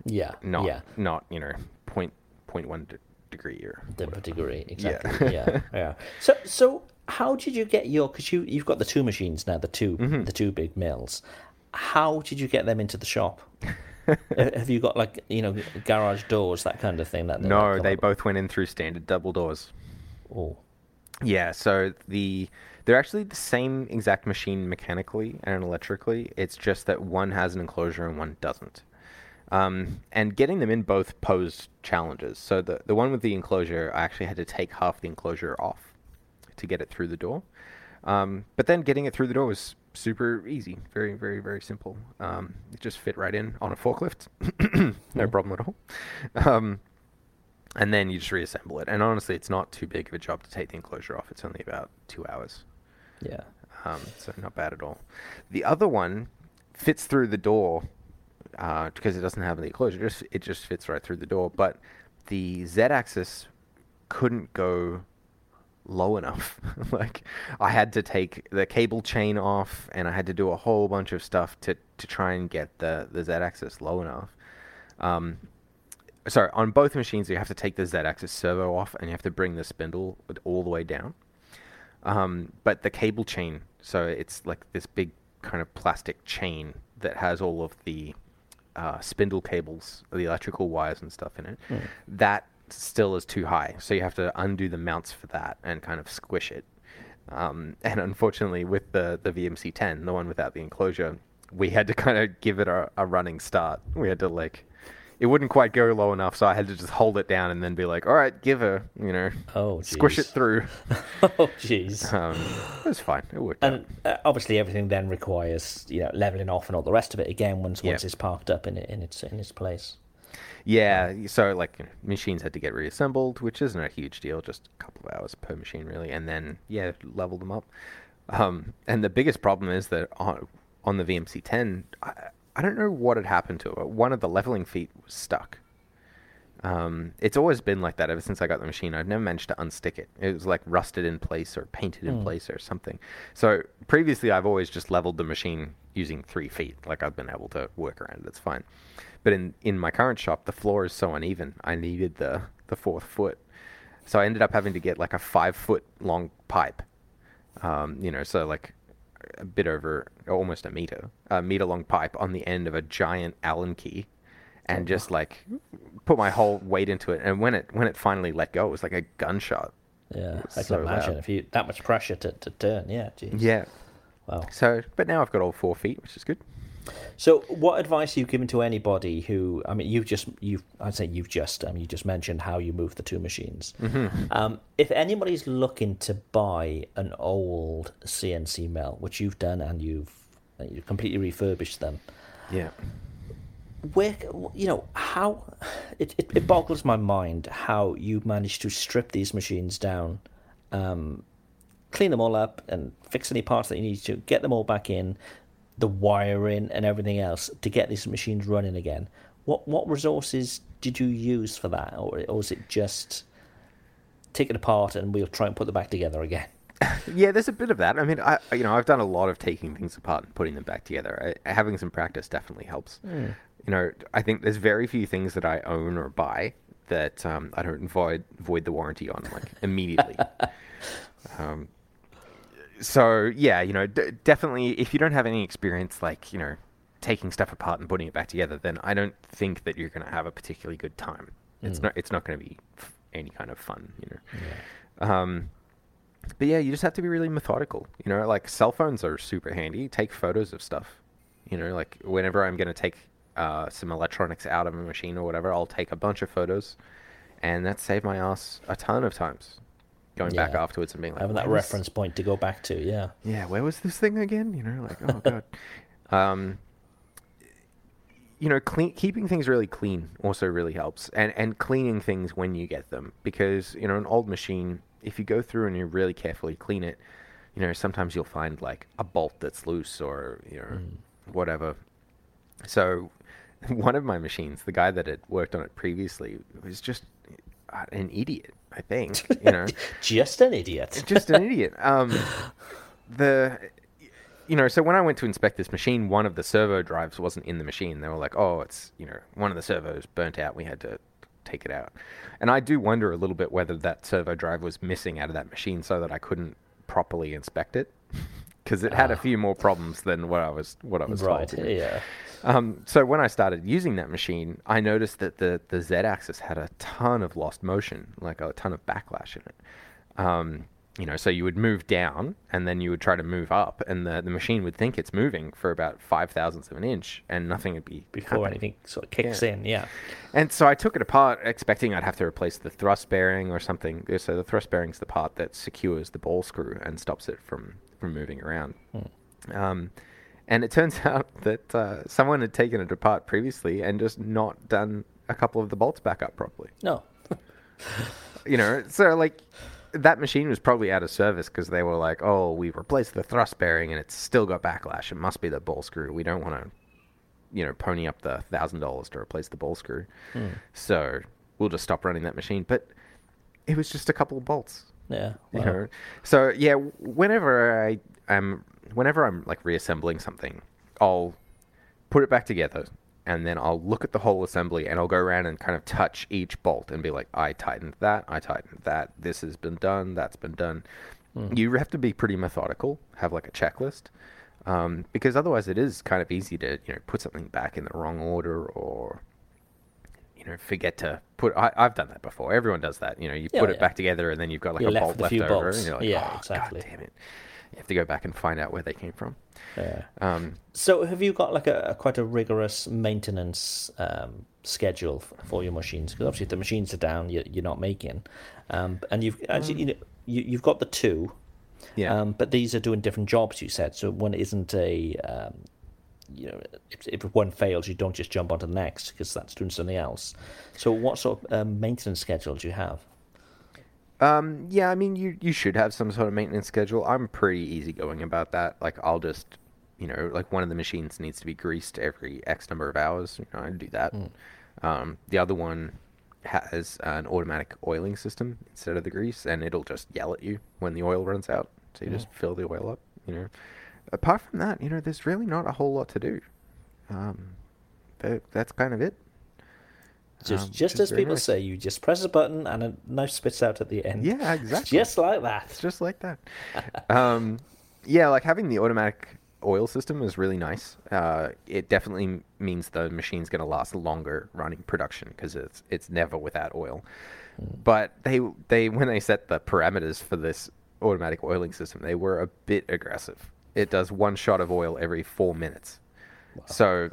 Yeah. not yeah. not you know point point one de- degree or The degree, exactly. Yeah. Yeah. (laughs) yeah, So, so how did you get your? Because you you've got the two machines now, the 2 Mm-hmm. the two big mills. How did you get them into the shop? (laughs) Have you got like you know garage doors that kind of thing? That No, they both went in through standard double doors. Oh, Yeah, so the they're actually the same exact machine mechanically and electrically. It's just that one has an enclosure and one doesn't. Um, and getting them in both posed challenges. So the the one with the enclosure, I actually had to take half the enclosure off to get it through the door. Um, but then getting it through the door was super easy, very very very simple. Um, it just fit right in on a forklift, (coughs) no problem at all. Um, and then you just reassemble it. And honestly, it's not too big of a job to take the enclosure off. It's only about two hours, yeah. um, so not bad at all. The other one fits through the door uh, because it doesn't have the enclosure. Just it just fits right through the door. But the Z-axis couldn't go low enough. (laughs) like I had to take the cable chain off, and I had to do a whole bunch of stuff to to try and get the the Z-axis low enough. Um, sorry, on both machines you have to take the Z-axis servo off, and you have to bring the spindle all the way down. Um, but the cable chain, so it's like this big kind of plastic chain that has all of the uh, spindle cables, the electrical wires and stuff in it. That still is too high, so you have to undo the mounts for that and kind of squish it. Um, (laughs) and unfortunately, with the the VMC 10, the one without the enclosure, we had to kind of give it a, a running start. We had to like, it wouldn't quite go low enough, so I had to just hold it down and then be like, all right, give her, you know, Oh, squish it through. (laughs) Oh, jeez. Um, it was fine. It worked. And uh, obviously, everything then requires you know leveling off and all the rest of it again once Yeah. once it's parked up in it, in its in its place. Yeah, so like machines had to get reassembled, which isn't a huge deal, just a couple of hours per machine really, and then yeah, level them up. Um, and the biggest problem is that on, on the VMC 10, I, I don't know what had happened to it. One of the leveling feet was stuck. Um, it's always been like that ever since I got the machine. I've never managed to unstick it. It was like rusted in place or painted in place or something. So previously, I've always just leveled the machine using three feet. Like I've been able to work around it. It's fine. But in in my current shop, the floor is so uneven. I needed the the fourth foot, so I ended up having to get like a five foot long pipe. Um, you know, so like a bit over almost a meter, a meter long pipe on the end of a giant Allen key, and just like put my whole weight into it. And when it when it finally let go, it was like a gunshot. Yeah, I can so imagine loud. if you that much pressure to, to turn. Yeah, geez. Yeah. Wow. So, but now I've got all four feet, which is good. So, what advice are you giving to anybody who? I mean, you've just you've I'd say you've just I mean you just mentioned how you move the two machines. Um, if anybody's looking to buy an old CNC mill, which you've done and you've you completely refurbished them, Yeah. where you know how it, it, it boggles my mind how you managed to strip these machines down um, clean them all up and fix any parts that you need to get them all back in the wiring and everything else to get these machines running again what what resources did you use for that, or, or was it just take it apart and we'll try and put them back together again? (laughs) Yeah, there's a bit of that. I mean, I you know I've done a lot of taking things apart and putting them back together. I, having some practice definitely helps. You know, I think there's very few things that I own or buy that um, I don't void void the warranty on like immediately. (laughs) um, so yeah, you know, d- definitely if you don't have any experience like you know taking stuff apart and putting it back together, then I don't think that you're going to have a particularly good time. It's not it's not going to be f- any kind of fun, you know. Um, but yeah, you just have to be really methodical. You know, like cell phones are super handy. Take photos of stuff. You know, like whenever I'm going to take uh, some electronics out of a machine or whatever, I'll take a bunch of photos, and that saved my ass a ton of times. Going back afterwards and being like, Having that "Where was- reference point to go back to, yeah. yeah, where was this thing again? You know, like oh god. (laughs) um, you know, clean, keeping things really clean also really helps, and and cleaning things when you get them because you know an old machine, if you go through and you really carefully clean it, you know sometimes you'll find like a bolt that's loose or you know whatever. So, (laughs) one of my machines, the guy that had worked on it previously, was just an idiot. I think (laughs) you know Just an idiot. just an idiot. (laughs) Um, the, you know, so when I went to inspect this machine, one of the servo drives wasn't in the machine. They were like, "Oh, it's you know, one of the servos burnt out. We had to take it out." And I do wonder a little bit whether that servo drive was missing out of that machine, so that I couldn't properly inspect it, because it had a few more problems than what I was what I was Right, told. know. yeah. Um, so when I started using that machine, I noticed that the, the Z-axis had a ton of lost motion, like a ton of backlash in it. Um, you know, so you would move down and then you would try to move up, and the, the machine would think it's moving for about five thousandths of an inch, and nothing would be Before happening. anything sort of kicks Yeah. in, yeah. And so I took it apart, expecting I'd have to replace the thrust bearing or something. So the thrust bearing's the part that secures the ball screw and stops it from, from moving around. Um, and it turns (laughs) out that uh, someone had taken it apart previously and just not done a couple of the bolts back up properly. No. (laughs) You know, so like that machine was probably out of service because they were like, "Oh, we replaced the thrust bearing and it's still got backlash. It must be the ball screw. We don't want to, you know, pony up the thousand dollars to replace the ball screw. So we'll just stop running that machine." But it was just a couple of bolts. Yeah. You know? So yeah, whenever I am, whenever I'm like reassembling something, I'll put it back together, and then I'll look at the whole assembly, and I'll go around and kind of touch each bolt and be like, I tightened that, I tightened that, this has been done, that's been done. You have to be pretty methodical, have like a checklist, um, because otherwise it is kind of easy to you know put something back in the wrong order or you know forget to put. I, I've done that before. Everyone does that. You know, you Yeah, put it back together and then you've got like You're a bolt a left over, bolts. and you're like, Yeah, oh, exactly. God damn it! You have to go back and find out where they came from. Yeah. Um, So, have you got like a, a quite a rigorous maintenance um, schedule for your machines? Because obviously, if the machines are down, you, you're not making, um, and you've actually, you know, you, you've got the two, yeah. um, but these are doing different jobs. You said so. One isn't a, um, you know, if, if one fails, you don't just jump onto the next because that's doing something else. So, what sort of um, maintenance schedule do you have? Um, yeah, I mean, you you should have some sort of maintenance schedule. I'm pretty easygoing about that. Like, I'll just, you know, like one of the machines needs to be greased every X number of hours. You know, I do that. Um, the other one has an automatic oiling system instead of the grease, and it'll just yell at you when the oil runs out. So you just fill the oil up. You know, apart from that, you know, there's really not a whole lot to do. Um, that, that's kind of it. Just, Um, just as people nice. say, you just press a button and a knife spits out at the end. Yeah, (laughs) exactly. Just like that. It's just like that. (laughs) um, yeah, like having the automatic oil system is really nice. Uh, it definitely means the machine's going to last longer running production because it's it's never without oil. But they they when they set the parameters for this automatic oiling system, they were a bit aggressive. It does one shot of oil every four minutes. So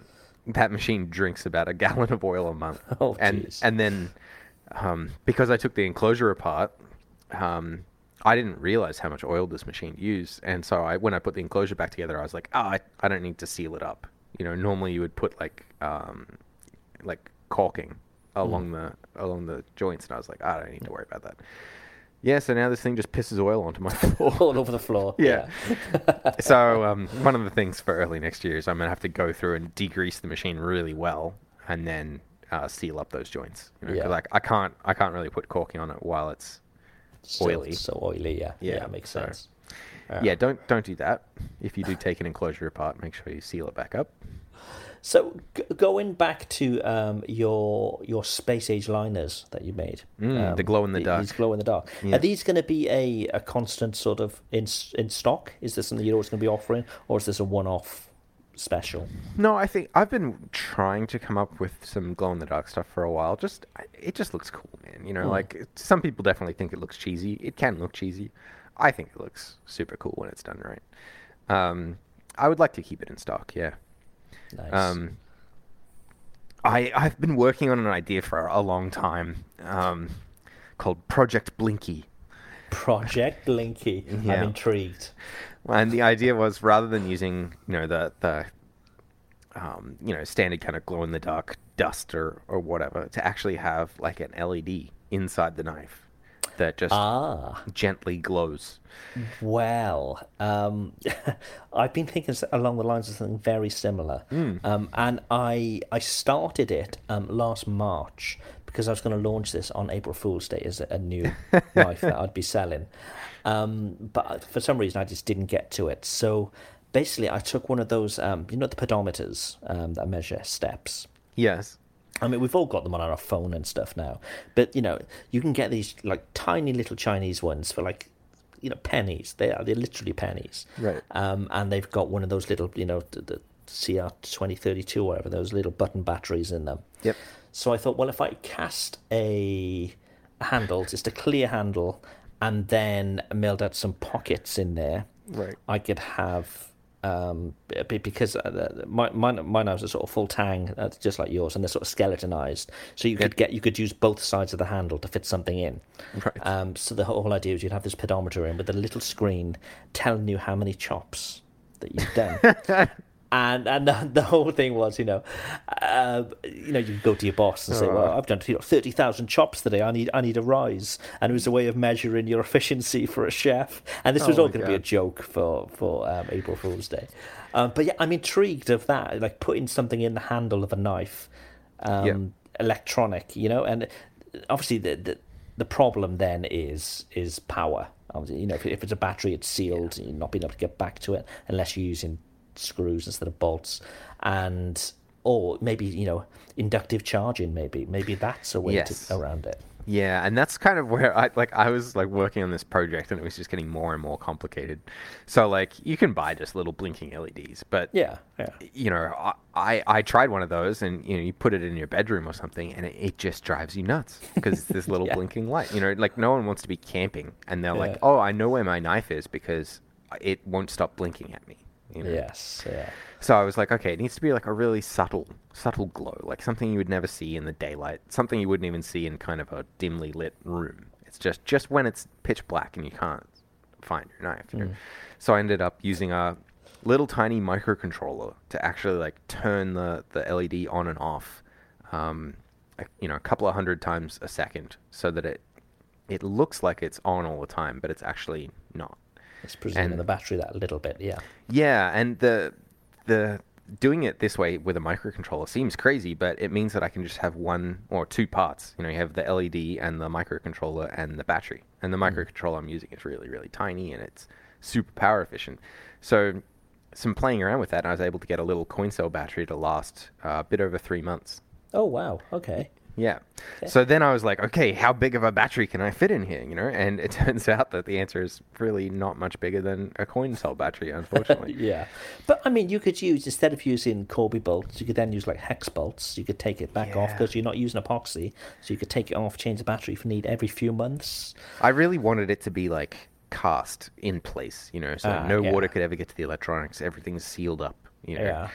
that machine drinks about a (laughs) gallon of oil a month. Oh, and jeez. and then um, because I took the enclosure apart, um, I didn't realize how much oil this machine used, and so I when I put the enclosure back together, I was like, oh, I, I don't need to seal it up. You know, normally you would put like um, like caulking along the along the joints, and I was like, I don't need to worry about that. Yeah, so now this thing just pisses oil onto my (laughs) floor. All over the floor. Yeah. (laughs) so um, one of the things for early next year is I'm gonna have to go through and degrease the machine really well, and then uh, seal up those joints. You know, Yeah. like I can't I can't really put caulking on it while it's Still Oily. So oily, yeah. Yeah, Yeah, makes so- sense. yeah. Don't don't do that. If you do take an enclosure apart, make sure you seal it back up. So g- going back to um, your your space age liners that you made, Mm, the um, glow in the dark. These glow in the dark. Yeah. Are these going to be a, a constant sort of in in stock? Is this something you're always going to be offering, or is this a one off special? No, I think I've been trying to come up with some glow in the dark stuff for a while. Just it just looks cool, man. You know, like some people definitely think it looks cheesy. It can look cheesy. I think it looks super cool when it's done right. Um, I would like to keep it in stock. Yeah. Nice. Um, I I've been working on an idea for a long time, um, called Project Blinky. Project Blinky. Yeah. I'm intrigued. And the idea was rather than using, you know, the the um, you know, standard kind of glow in the dark dust or, or whatever, to actually have like an LED inside the knife that just Ah, gently glows. well, um, (laughs) I've been thinking along the lines of something very similar, um, and I I started it um, last March because I was going to launch this on April Fool's Day as a, a new (laughs) knife that I'd be selling, um, but for some reason I just didn't get to it. So basically, I took one of those, um, you know, the pedometers um, that measure steps. Yes. I mean, we've all got them on our phone and stuff now, but you know, you can get these like tiny little Chinese ones for like, you know, pennies. They are they're literally pennies. Right. Um, and they've got one of those little, you know, the, the CR twenty thirty two, whatever, those little button batteries in them. Yep. So I thought, well, if I cast a handle, just a clear handle, and then milled out some pockets in there, Right. I could have um because uh, my my my knives are sort of full tang, uh, just like yours, and they're sort of skeletonized. So you could get you could use both sides of the handle to fit something in. Right. Um, so the whole idea is you'd have this pedometer in with a little screen telling you how many chops that you've done. (laughs) And and the, the whole thing was, you know, uh, you know, you go to your boss and say, "Well, I've done you know thirty thousand chops today. I need I need a rise." And it was a way of measuring your efficiency (laughs) for a chef. And this was Oh all going to be a joke for for um, April Fool's Day. Um, but yeah, I'm intrigued of that, like putting something in the handle of a knife, um, Yeah. electronic, you know, and obviously the, the the problem then is is power. Obviously, you know, if, if it's a battery, it's sealed. You're not being able to get back to it unless you're using screws instead of bolts, and or maybe you know inductive charging. Maybe maybe that's a way Yes. to around it. Yeah, and that's kind of where I like I was like working on this project and it was just getting more and more complicated. So like you can buy just little blinking LEDs, but Yeah, yeah. you know, I, I I tried one of those and you know, you put it in your bedroom or something and it, it just drives you nuts because it's this (laughs) little Yeah. blinking light. You know, like no one wants to be camping and they're Yeah. like, "Oh, I know where my knife is because it won't stop blinking at me." You know? Yes, yeah. So I was like, okay, it needs to be like a really subtle, subtle glow, like something you would never see in the daylight, something you wouldn't even see in kind of a dimly lit room. It's just just when it's pitch black and you can't find your knife. You know? So I ended up using a little tiny microcontroller to actually like turn the the LED on and off, um, a- you know, a couple of hundred times a second, so that it it looks like it's on all the time, but it's actually not. It's presuming And- the battery that little bit. Yeah. Yeah, and the the doing it this way with a microcontroller seems crazy, but it means that I can just have one or two parts. You know, you have the LED and the microcontroller and the battery. And the microcontroller I'm using is really, really tiny and it's super power efficient. So some playing around with that, and I was able to get a little coin cell battery to last uh, a bit over three months. Oh wow. Okay. Yeah. So then I was like, okay, how big of a battery can I fit in here? You know, and it (laughs) turns out that the answer is really not much bigger than a coin cell battery, unfortunately. (laughs) Yeah, but I mean, you could use instead of using Corby bolts, you could then use like hex bolts. You could take it back off because you're not using epoxy, so you could take it off, change the battery if you need every few months. I really wanted it to be like cast in place, you know, so Ah, no yeah. water could ever get to the electronics. Everything's sealed up, you know. Yeah.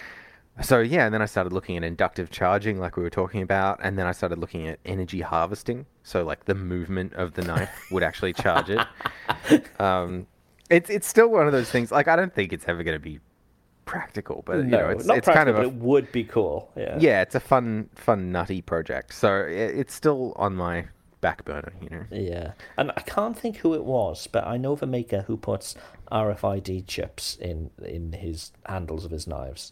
So yeah, and then I started looking at inductive charging, like we were talking about, and then I started looking at energy harvesting. So like the movement of the knife would actually charge it. (laughs) Um, it's it's still one of those things. Like I don't think it's ever going to be practical, but you no, know, it's not it's kind of a it would be cool. Yeah. yeah, it's a fun fun nutty project. So i it's still on my back burner, you know. Yeah, and I can't think who it was, but I know of a maker who puts RFID chips in in his handles of his knives,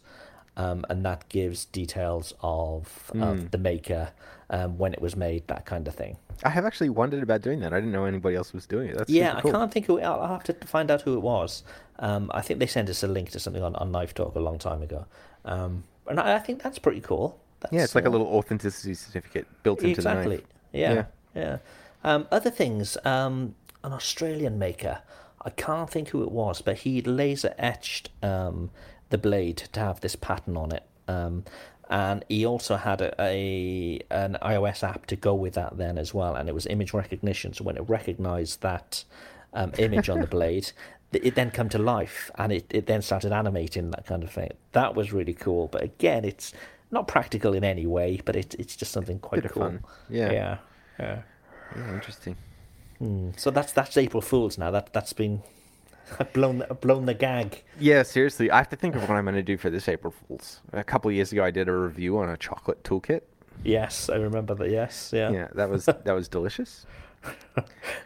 um, and that gives details of, Hmm. of the maker, um, when it was made, that kind of thing. I have actually wondered about doing that. I didn't know anybody else was doing it. That's yeah, cool. I can't think who. I'll I'll have to find out who it was. Um, I think they sent us a link to something on, on Knife Talk a long time ago, um, and I, I think that's pretty cool. That's, Yeah, it's like a uh, little authenticity certificate built into exactly. the knife. Yeah, Yeah. yeah. Um, other things. Um, an Australian maker. I can't think who it was, but he laser etched um, the blade to have this pattern on it. Um, and he also had a, a an iOS app to go with that then as well, and it was image recognition. So when it recognised that um, image on the (laughs) blade, it then come to life, and it, it then started animating that kind of thing. That was really cool. But again, it's not practical in any way, but it, it's just something quite Bit cool. fun. Yeah. yeah, yeah. Yeah, interesting. So that's that's April Fools now. That that's been (laughs) I've blown I've blown the gag. Yeah, seriously, I have to think of what I'm going to do for this April Fool's. A couple of years ago, I did a review on a chocolate toolkit. Yes, I remember that. Yes, yeah. Yeah, that was (laughs) that was delicious.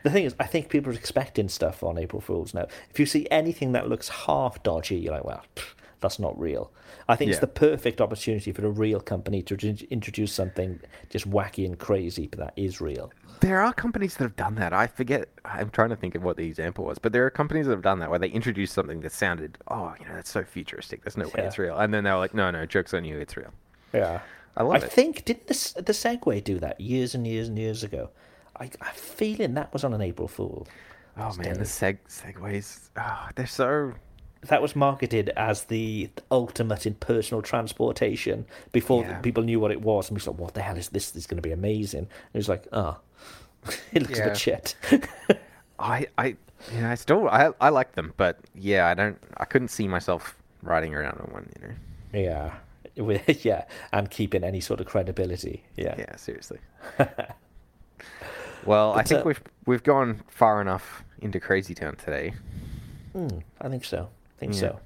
The thing is, I think people are expecting stuff on April Fools now. If you see anything that looks half dodgy, you're like, well, pff, that's not real. I think it's the perfect opportunity for a real company to introduce something just wacky and crazy, but that is real. There are companies that have done that. I forget. I'm trying to think of what the example was, but there are companies that have done that where they introduced something that sounded, oh, you know, that's so futuristic. There's no way Yeah. it's real. And then they were like, no, no, jokes on you, it's real. Yeah. I love I it. think didn't the the Segway do that years and years and years ago? I I'm feeling that was on an April Fool. Oh man, the seg segways, oh, they're so. That was marketed as the ultimate in personal transportation before Yeah. people knew what it was. And we thought, what the hell is this? This is going to be amazing. And it was like, oh, (laughs) it looks a Yeah. shit. I, I, yeah, I still, I, I like them, but yeah, I don't, I couldn't see myself riding around on one, you know. yeah. (laughs) With, yeah, and keeping any sort of credibility. Yeah. Yeah, seriously. (laughs) well, I think uh, we've we've gone far enough into Crazy Town today. Mm, I think so. I think Yeah. so.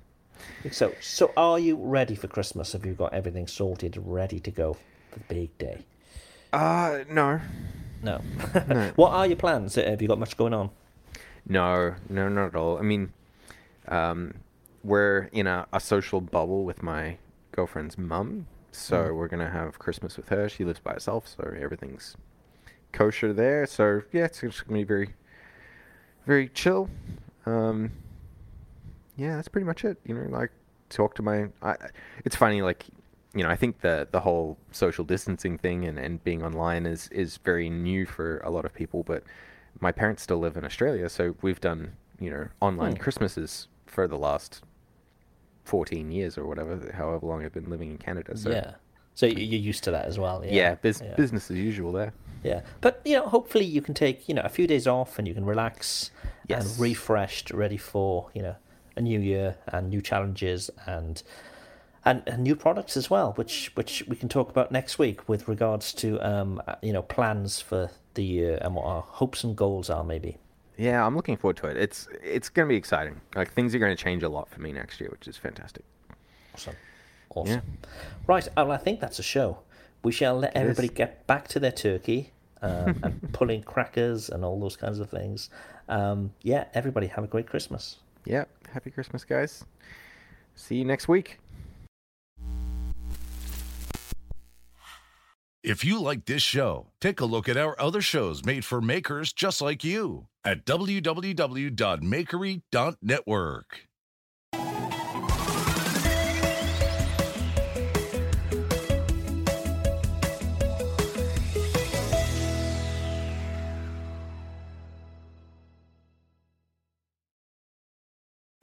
I think so. So, are you ready for Christmas? Have you got everything sorted, ready to go for the big day? Uh, no, No. (laughs) what are your plans? Have you got much going on? no, no, not at all. I mean, um, we're in a, a social bubble with my girlfriend's mum, so we're gonna have Christmas with her. She lives by herself, so everything's kosher there. So yeah, it's just gonna be very, very chill. Um, yeah, that's pretty much it. You know, like talk to my. I, it's funny, like you know, I think the the whole social distancing thing and, and being online is is very new for a lot of people. But my parents still live in Australia, so we've done you know online Hmm. Christmases for the last fourteen years or whatever, however long I've been living in Canada. So yeah. So you're used to that as well. Yeah. yeah, bus- yeah. business as usual there. Yeah, but you know, hopefully you can take you know a few days off and you can relax Yes. and refreshed, ready for you know a new year and new challenges and, and and new products as well, which which we can talk about next week with regards to um you know plans for the year and what our hopes and goals are maybe. Yeah, I'm looking forward to it. It's it's gonna be exciting. Like things are gonna change a lot for me next year, which is fantastic. Awesome, awesome. Right, well, I think that's a show. We shall let everybody get back to their turkey um, and (laughs) pulling crackers and all those kinds of things. Um, yeah, everybody have a great Christmas. Yeah, happy Christmas, guys. See you next week. If you like this show, take a look at our other shows made for makers just like you at www.makery.network.